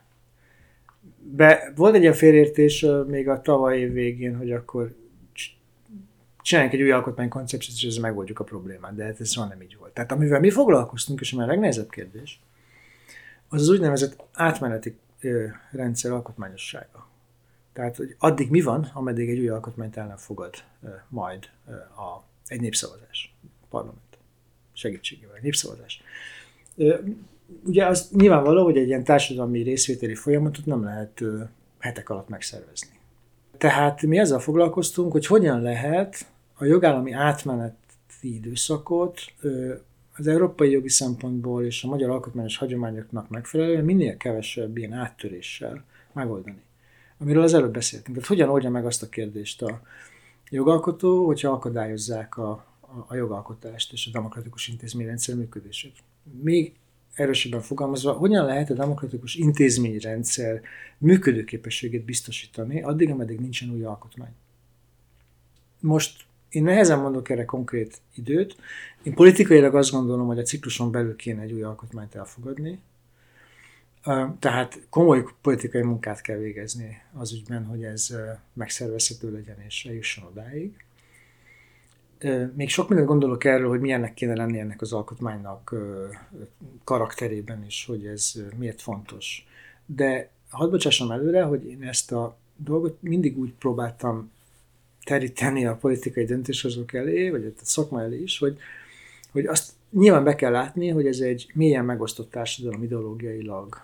Be, volt egy ilyen félértés még a tavaly év végén, hogy akkor csináljunk egy új alkotmánykoncepciót, és ezzel megoldjuk a problémát, de hát ez soha nem így volt. Tehát amivel mi foglalkoztunk, és ami a legnehezebb kérdés, az az úgynevezett átmeneti rendszer alkotmányossága. Tehát, hogy addig mi van, ameddig egy új alkotmányt el nem fogad majd a, egy népszavazás, parlament segítségével, népszavazás. Ugye az nyilvánvaló, hogy egy ilyen társadalmi részvételi folyamatot nem lehet hetek alatt megszervezni. Tehát mi ezzel foglalkoztunk, hogy hogyan lehet a jogállami átmeneti időszakot az európai jogi szempontból és a magyar alkotmányos hagyományoknak megfelelően minél kevesebb ilyen áttöréssel megoldani amiről az előbb beszéltünk. Tehát hogyan oldja meg azt a kérdést a jogalkotó, hogyha akadályozzák a, a, a jogalkotást és a demokratikus intézményrendszer működését. Még erősebben fogalmazva, hogyan lehet a demokratikus intézményrendszer működőképességét biztosítani, addig, ameddig nincsen új alkotmány. Most én nehezen mondok erre konkrét időt. Én politikailag azt gondolom, hogy a cikluson belül kéne egy új alkotmányt elfogadni, tehát komoly politikai munkát kell végezni az ügyben, hogy ez megszervezhető legyen és eljusson odáig. Még sok mindent gondolok erről, hogy milyennek kéne lenni ennek az alkotmánynak karakterében is, hogy ez miért fontos. De hadd bocsássam előre, hogy én ezt a dolgot mindig úgy próbáltam teríteni a politikai döntéshozók elé, vagy a szakma elé is, hogy, hogy azt Nyilván be kell látni, hogy ez egy mélyen megosztott társadalom ideológiailag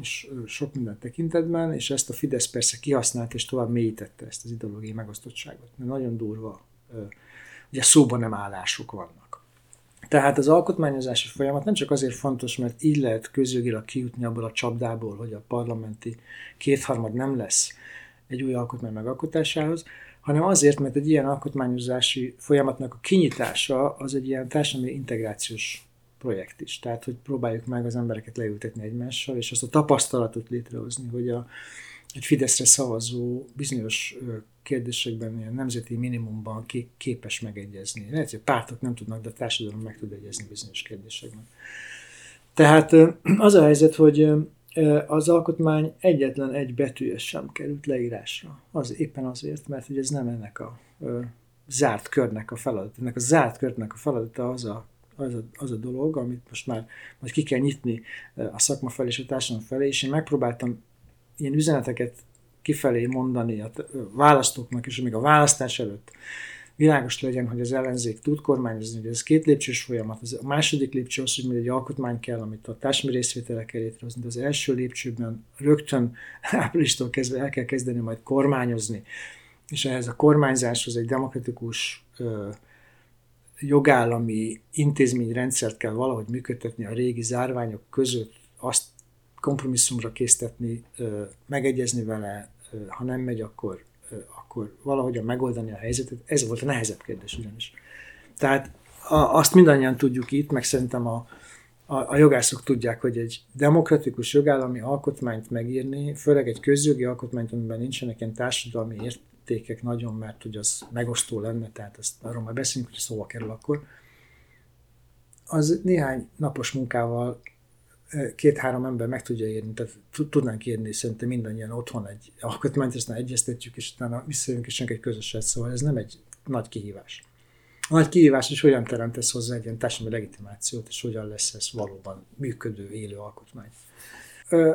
és sok minden tekintetben, és ezt a Fidesz persze kihasznált és tovább mélyítette ezt az ideológiai megosztottságot. Mert nagyon durva, ugye szóban nem állások vannak. Tehát az alkotmányozási folyamat nem csak azért fontos, mert így lehet közjogilag kijutni abból a csapdából, hogy a parlamenti kétharmad nem lesz egy új alkotmány megalkotásához, hanem azért, mert egy ilyen alkotmányozási folyamatnak a kinyitása az egy ilyen társadalmi integrációs projekt is. Tehát, hogy próbáljuk meg az embereket leültetni egymással, és azt a tapasztalatot létrehozni, hogy a, egy Fideszre szavazó bizonyos kérdésekben ilyen nemzeti minimumban képes megegyezni. Lehet, hogy a pártok nem tudnak, de a társadalom meg tud egyezni bizonyos kérdésekben. Tehát az a helyzet, hogy az alkotmány egyetlen egy betűje sem került leírásra. Az éppen azért, mert hogy ez nem ennek a zárt körnek a feladat. Ennek a zárt körnek a feladata az a, az a, az a dolog, amit most már majd ki kell nyitni a szakma felé és a társadalom felé, és én megpróbáltam ilyen üzeneteket kifelé mondani a választóknak, és még a választás előtt világos legyen, hogy az ellenzék tud kormányozni, hogy ez két lépcsős folyamat. Az a második lépcső az, hogy egy alkotmány kell, amit a társadalmi részvételre kell létrehozni, de az első lépcsőben rögtön áprilistól kezdve el kell kezdeni majd kormányozni. És ehhez a kormányzáshoz egy demokratikus ö, jogállami intézményrendszert kell valahogy működtetni a régi zárványok között, azt kompromisszumra késztetni, megegyezni vele, ha nem megy, akkor akkor valahogyan megoldani a helyzetet, ez volt a nehezebb kérdés ugyanis. Tehát a, azt mindannyian tudjuk itt, meg szerintem a, a, a jogászok tudják, hogy egy demokratikus jogállami alkotmányt megírni, főleg egy közjogi alkotmányt, amiben nincsenek ilyen társadalmi értékek nagyon, mert hogy az megosztó lenne, tehát ezt arról már beszélünk, hogy szóba kerül akkor, az néhány napos munkával két-három ember meg tudja írni, tehát tudnánk írni szerintem mindannyian otthon egy alkotmányt, aztán egyeztetjük, és utána visszajönk, és egy közöset, szóval ez nem egy nagy kihívás. A nagy kihívás is hogyan teremtesz hozzá egy ilyen társadalmi legitimációt, és hogyan lesz ez valóban működő, élő alkotmány.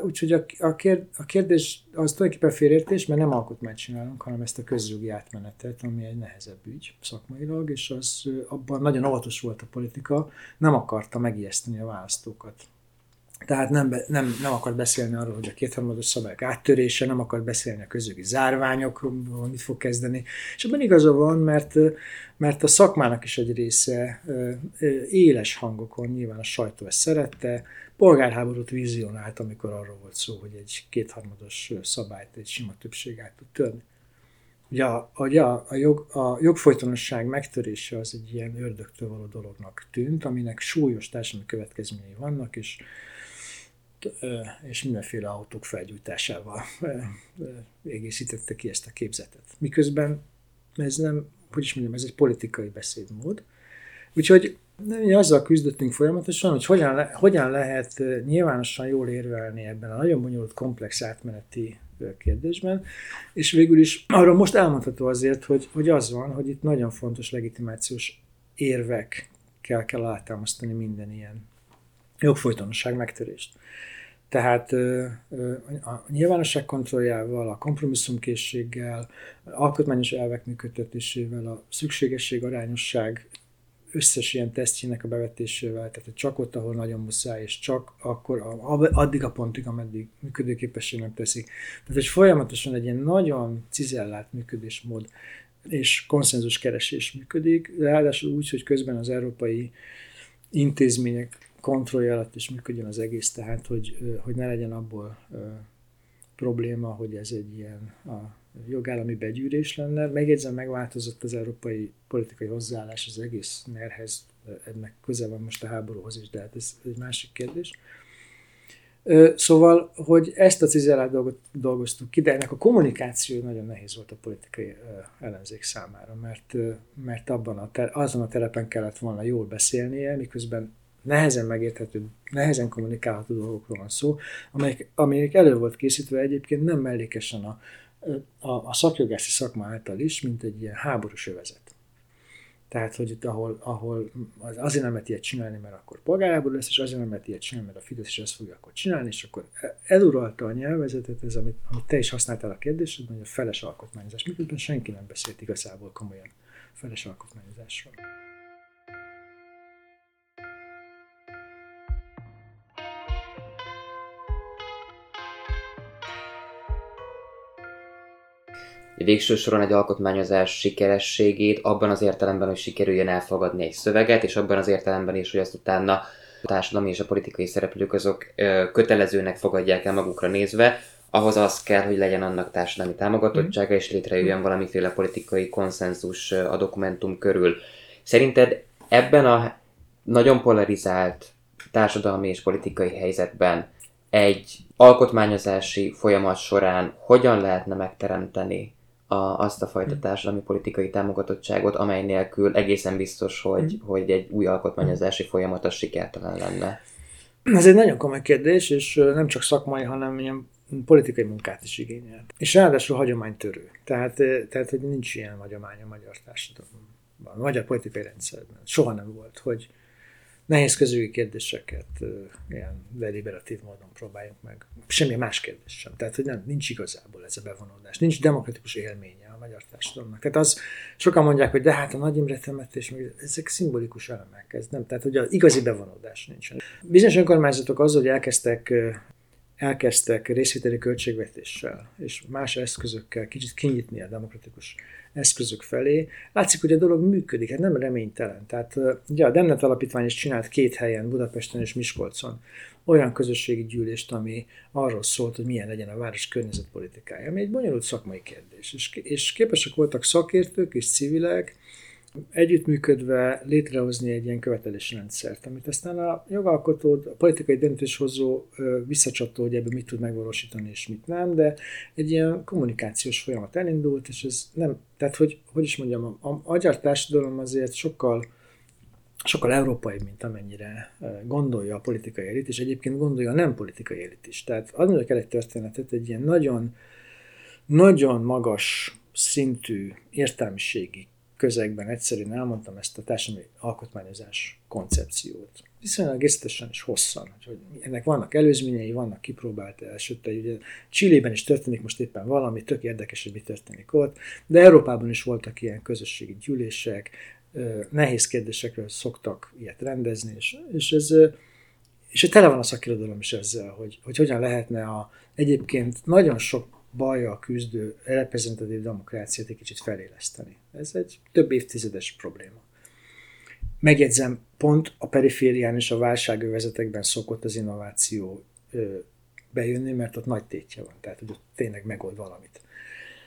Úgyhogy a, a kérdés az tulajdonképpen félértés, mert nem alkotmányt csinálunk, hanem ezt a közjogi átmenetet, ami egy nehezebb ügy szakmailag, és az abban nagyon óvatos volt a politika, nem akarta megijeszteni a választókat. Tehát nem, nem, nem akar beszélni arról, hogy a kétharmados szabályok áttörése, nem akar beszélni a közögi zárványokról, mit fog kezdeni. És ebben igaza van, mert, mert a szakmának is egy része éles hangokon, nyilván a sajtó ezt szerette, polgárháborút vizionált, amikor arról volt szó, hogy egy kétharmados szabályt egy sima többség át tud törni. Ugye a, a, a, jog, a jogfolytonosság megtörése az egy ilyen ördögtől való dolognak tűnt, aminek súlyos társadalmi következményei vannak, és és mindenféle autók felgyújtásával egészítette ki ezt a képzetet. Miközben ez nem, hogy is mondjam, ez egy politikai beszédmód. Úgyhogy mi azzal küzdöttünk folyamatosan, hogy hogyan, le, hogyan lehet nyilvánosan jól érvelni ebben a nagyon bonyolult, komplex átmeneti kérdésben, és végül is arról most elmondható azért, hogy, hogy az van, hogy itt nagyon fontos legitimációs érvek kell, kell alátámasztani minden ilyen jogfolytonosság megtörést. Tehát a nyilvánosság kontrolljával, a kompromisszumkészséggel, alkotmányos elvek működtetésével, a szükségesség, arányosság összes ilyen tesztjének a bevetésével, tehát csak ott, ahol nagyon muszáj, és csak akkor, addig a pontig, ameddig működőképessé nem teszik. Tehát, hogy folyamatosan egy ilyen nagyon cizellált működésmód és konszenzus keresés működik, ráadásul úgy, hogy közben az európai intézmények kontrollja alatt is működjön az egész, tehát hogy, hogy ne legyen abból probléma, hogy ez egy ilyen a jogállami begyűrés lenne. Megjegyzem, megváltozott az európai politikai hozzáállás az egész nerhez, ennek köze van most a háborúhoz is, de hát ez egy másik kérdés. Szóval, hogy ezt a cizelát dolgot dolgoztuk ki, de ennek a kommunikáció nagyon nehéz volt a politikai ellenzék számára, mert, mert abban a ter- azon a terepen kellett volna jól beszélnie, miközben nehezen megérthető, nehezen kommunikálható dolgokról van szó, amelyek, amelyek elő volt készítve egyébként nem mellékesen a, a, a szakjogászi szakma által is, mint egy ilyen háborús övezet. Tehát, hogy itt, ahol, ahol azért nem lehet ilyet csinálni, mert akkor polgárháború lesz, és azért nem lehet ilyet csinálni, mert a Fidesz is ezt fogja akkor csinálni, és akkor eluralta a nyelvezetet, ez, amit, amit te is használtál a kérdésedben, hogy a feles alkotmányozás, miközben senki nem beszélt igazából komolyan feles alkotmányozásról. Végső soron egy alkotmányozás sikerességét abban az értelemben, hogy sikerüljön elfogadni egy szöveget, és abban az értelemben is, hogy azt utána a társadalmi és a politikai szereplők azok kötelezőnek fogadják el magukra nézve, ahhoz az kell, hogy legyen annak társadalmi támogatottsága, és létrejöjjön valamiféle politikai konszenzus a dokumentum körül. Szerinted ebben a nagyon polarizált társadalmi és politikai helyzetben egy alkotmányozási folyamat során hogyan lehetne megteremteni a, azt a fajta társadalmi politikai támogatottságot, amely nélkül egészen biztos, hogy, mm. hogy egy új alkotmányozási folyamat az sikertelen lenne. Ez egy nagyon komoly kérdés, és nem csak szakmai, hanem ilyen politikai munkát is igényel. És ráadásul hagyománytörő. Tehát, tehát, hogy nincs ilyen hagyomány a magyar társadalomban, a magyar politikai rendszerben. Soha nem volt, hogy, nehéz közügyi kérdéseket ilyen deliberatív módon próbáljunk meg. Semmi más kérdés sem. Tehát, hogy nem, nincs igazából ez a bevonódás. Nincs demokratikus élménye a magyar társadalomnak. Tehát az, sokan mondják, hogy de hát a Nagy Imre temetés, ezek szimbolikus elemek. Ez nem, tehát, hogy az igazi bevonódás nincsen. Bizonyos önkormányzatok az, hogy elkezdtek elkezdtek részvételi költségvetéssel és más eszközökkel kicsit kinyitni a demokratikus eszközök felé. Látszik, hogy a dolog működik, hát nem reménytelen. Tehát ugye a Demnet Alapítvány is csinált két helyen, Budapesten és Miskolcon, olyan közösségi gyűlést, ami arról szólt, hogy milyen legyen a város környezetpolitikája, ami egy bonyolult szakmai kérdés. És, és képesek voltak szakértők és civilek együttműködve létrehozni egy ilyen követelésrendszert, amit aztán a jogalkotó, a politikai döntéshozó visszacsató, hogy ebből mit tud megvalósítani és mit nem, de egy ilyen kommunikációs folyamat elindult, és ez nem, tehát hogy, hogy is mondjam, a, a magyar társadalom azért sokkal sokkal európai, mint amennyire gondolja a politikai elit, és egyébként gondolja a nem politikai elit is. Tehát ad mondjuk el egy történetet, egy ilyen nagyon, nagyon magas szintű értelmiségi közegben egyszerűen elmondtam ezt a társadalmi alkotmányozás koncepciót. Viszonylag részletesen és hosszan, hogy ennek vannak előzményei, vannak kipróbált esetei. Ugye Csillében is történik most éppen valami, tök érdekes, hogy mi történik ott, de Európában is voltak ilyen közösségi gyűlések, nehéz kérdésekről szoktak ilyet rendezni, és, és ez és tele van a szakirodalom is ezzel, hogy, hogy hogyan lehetne a egyébként nagyon sok bajjal küzdő reprezentatív demokráciát egy kicsit feléleszteni. Ez egy több évtizedes probléma. Megjegyzem, pont a periférián és a válságövezetekben szokott az innováció bejönni, mert ott nagy tétje van, tehát hogy ott tényleg megold valamit.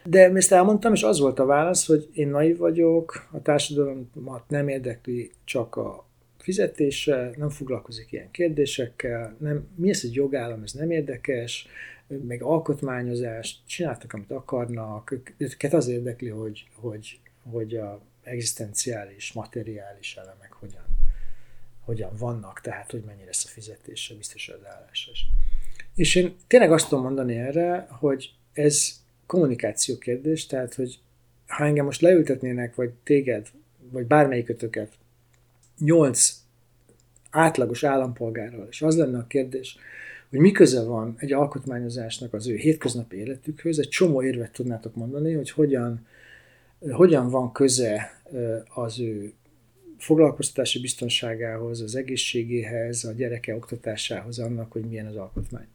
De ezt elmondtam, és az volt a válasz, hogy én naiv vagyok, a társadalomat nem érdekli csak a fizetése, nem foglalkozik ilyen kérdésekkel, nem, mi ez egy jogállam, ez nem érdekes, meg alkotmányozást, csináltak, amit akarnak, őket az érdekli, hogy, hogy, hogy a egzisztenciális, materiális elemek hogyan, hogyan vannak, tehát hogy mennyi lesz a fizetése, biztos az állása. És én tényleg azt tudom mondani erre, hogy ez kommunikáció kérdés, tehát hogy ha engem most leültetnének, vagy téged, vagy bármelyikötöket nyolc átlagos állampolgárral, és az lenne a kérdés, hogy mi köze van egy alkotmányozásnak az ő hétköznapi életükhöz, egy csomó érvet tudnátok mondani, hogy hogyan, hogyan van köze az ő foglalkoztatási biztonságához, az egészségéhez, a gyereke oktatásához annak, hogy milyen az alkotmány.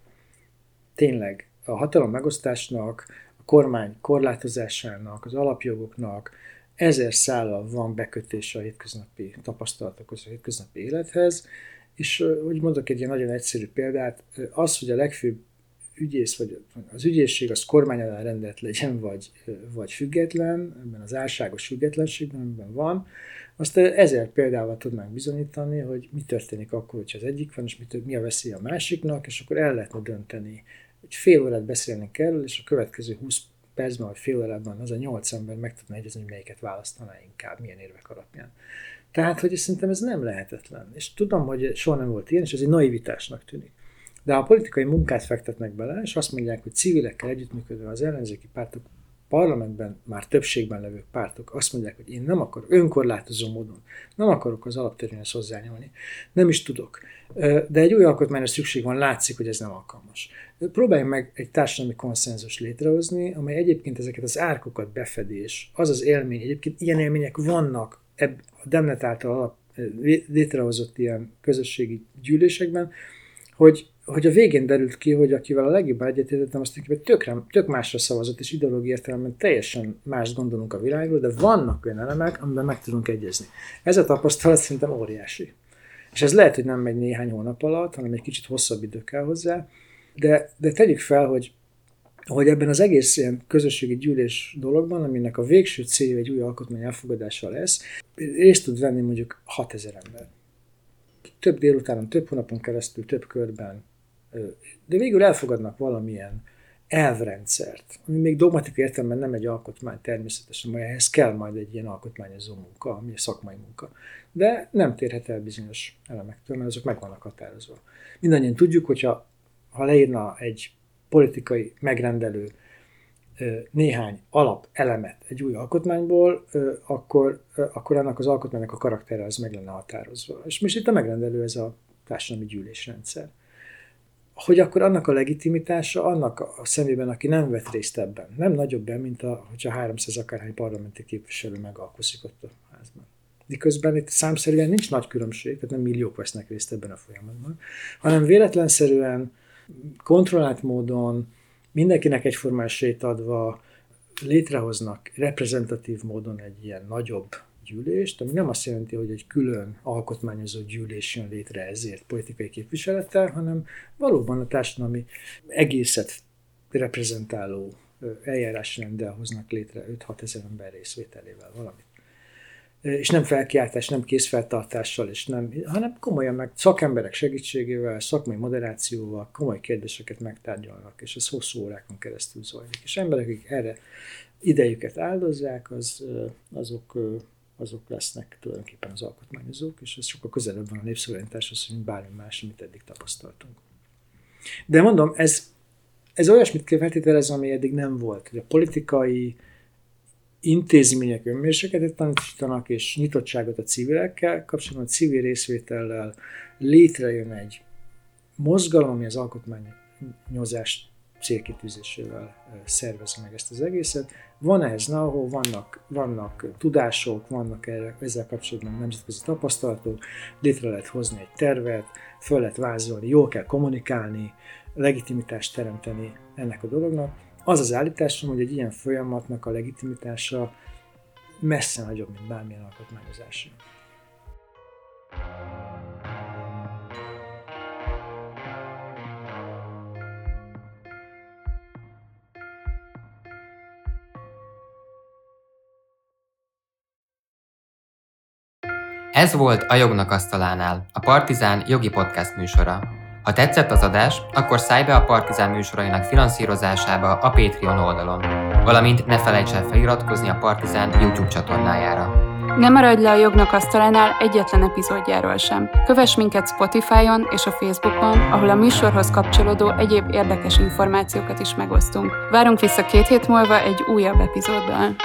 Tényleg, a hatalom megosztásnak, a kormány korlátozásának, az alapjogoknak ezer szállal van bekötés a hétköznapi tapasztalatokhoz, a hétköznapi élethez, és hogy mondok egy ilyen nagyon egyszerű példát, az, hogy a legfőbb ügyész, vagy az ügyészség az kormány alá rendelt legyen, vagy, vagy független, ebben az álságos függetlenségben, amiben van, azt ezer példával tudnánk bizonyítani, hogy mi történik akkor, hogyha az egyik van, és mi, mi a veszély a másiknak, és akkor el lehetne dönteni. Egy fél órát beszélni kell, és a következő 20 percben, vagy fél órában az a nyolc ember meg tudna egyezni, hogy melyiket választaná inkább, milyen érvek alapján. Tehát, hogy szerintem ez nem lehetetlen. És tudom, hogy soha nem volt ilyen, és ez egy naivitásnak tűnik. De a politikai munkát fektetnek bele, és azt mondják, hogy civilekkel együttműködve az ellenzéki pártok parlamentben már többségben levő pártok azt mondják, hogy én nem akarok önkorlátozó módon, nem akarok az alaptörvényhez hozzányúlni, nem is tudok. De egy új alkotmányra szükség van, látszik, hogy ez nem alkalmas. Próbáljunk meg egy társadalmi konszenzus létrehozni, amely egyébként ezeket az árkokat befedés, az az élmény, egyébként ilyen élmények vannak ebb, a Demnet által alap, létrehozott ilyen közösségi gyűlésekben, hogy, hogy a végén derült ki, hogy akivel a legjobban egyetértettem, azt tökre, tök másra szavazott, és ideológiai értelemben teljesen más gondolunk a világról, de vannak olyan elemek, amiben meg tudunk egyezni. Ez a tapasztalat szerintem óriási. És ez lehet, hogy nem megy néhány hónap alatt, hanem egy kicsit hosszabb idő kell hozzá, de, de tegyük fel, hogy hogy ebben az egész ilyen közösségi gyűlés dologban, aminek a végső célja egy új alkotmány elfogadása lesz, részt tud venni mondjuk 6000 ember. Több délutánon, több hónapon keresztül, több körben, de végül elfogadnak valamilyen elvrendszert, ami még dogmatikai értelemben nem egy alkotmány természetesen, mert ehhez kell majd egy ilyen alkotmányozó munka, ami a szakmai munka. De nem térhet el bizonyos elemektől, mert azok meg vannak határozva. Mindannyian tudjuk, hogyha ha leírna egy politikai megrendelő néhány alap elemet egy új alkotmányból, akkor, akkor annak az alkotmánynak a karaktere az meg lenne határozva. És most itt a megrendelő ez a társadalmi gyűlésrendszer. Hogy akkor annak a legitimitása, annak a szemében, aki nem vett részt ebben, nem nagyobb be, mint a, hogyha 300 akárhány parlamenti képviselő megalkozik ott a házban. Miközben itt számszerűen nincs nagy különbség, tehát nem milliók vesznek részt ebben a folyamatban, hanem véletlenszerűen kontrollált módon, mindenkinek egyformán adva létrehoznak reprezentatív módon egy ilyen nagyobb gyűlést, ami nem azt jelenti, hogy egy külön alkotmányozó gyűlés jön létre ezért politikai képviselettel, hanem valóban a társadalmi egészet reprezentáló eljárásrenddel hoznak létre 5-6 ezer ember részvételével valamit. és nem felkiáltás, nem készfeltartással, és nem, hanem komolyan meg szakemberek segítségével, szakmai moderációval komoly kérdéseket megtárgyalnak, és ez hosszú órákon keresztül zajlik. És emberek, akik erre idejüket áldozzák, az, azok, azok lesznek tulajdonképpen az alkotmányozók, és ez sokkal közelebb van a népszolgáltatáshoz, mint bármi más, amit eddig tapasztaltunk. De mondom, ez, ez olyasmit kell feltételez, ami eddig nem volt. Hogy a politikai intézmények önmérsékletet tanítanak, és nyitottságot a civilekkel, kapcsolatban a civil részvétellel létrejön egy mozgalom, ami az alkotmányozás célkitűzésével szervezi meg ezt az egészet. Van ehhez know vannak, vannak tudások, vannak erre, ezzel kapcsolatban nemzetközi tapasztalatok, létre lehet hozni egy tervet, föl lehet vázolni, jól kell kommunikálni, legitimitást teremteni ennek a dolognak. Az az állításom, hogy egy ilyen folyamatnak a legitimitása messze nagyobb, mint bármilyen alkotmányozási. Ez volt a Jognak Asztalánál, a Partizán jogi podcast műsora. Ha tetszett az adás, akkor szállj be a Partizán műsorainak finanszírozásába a Patreon oldalon, valamint ne felejts el feliratkozni a Partizán YouTube csatornájára. Ne maradj le a Jognak Asztalánál egyetlen epizódjáról sem. Kövess minket Spotify-on és a Facebookon, ahol a műsorhoz kapcsolódó egyéb érdekes információkat is megosztunk. Várunk vissza két hét múlva egy újabb epizóddal.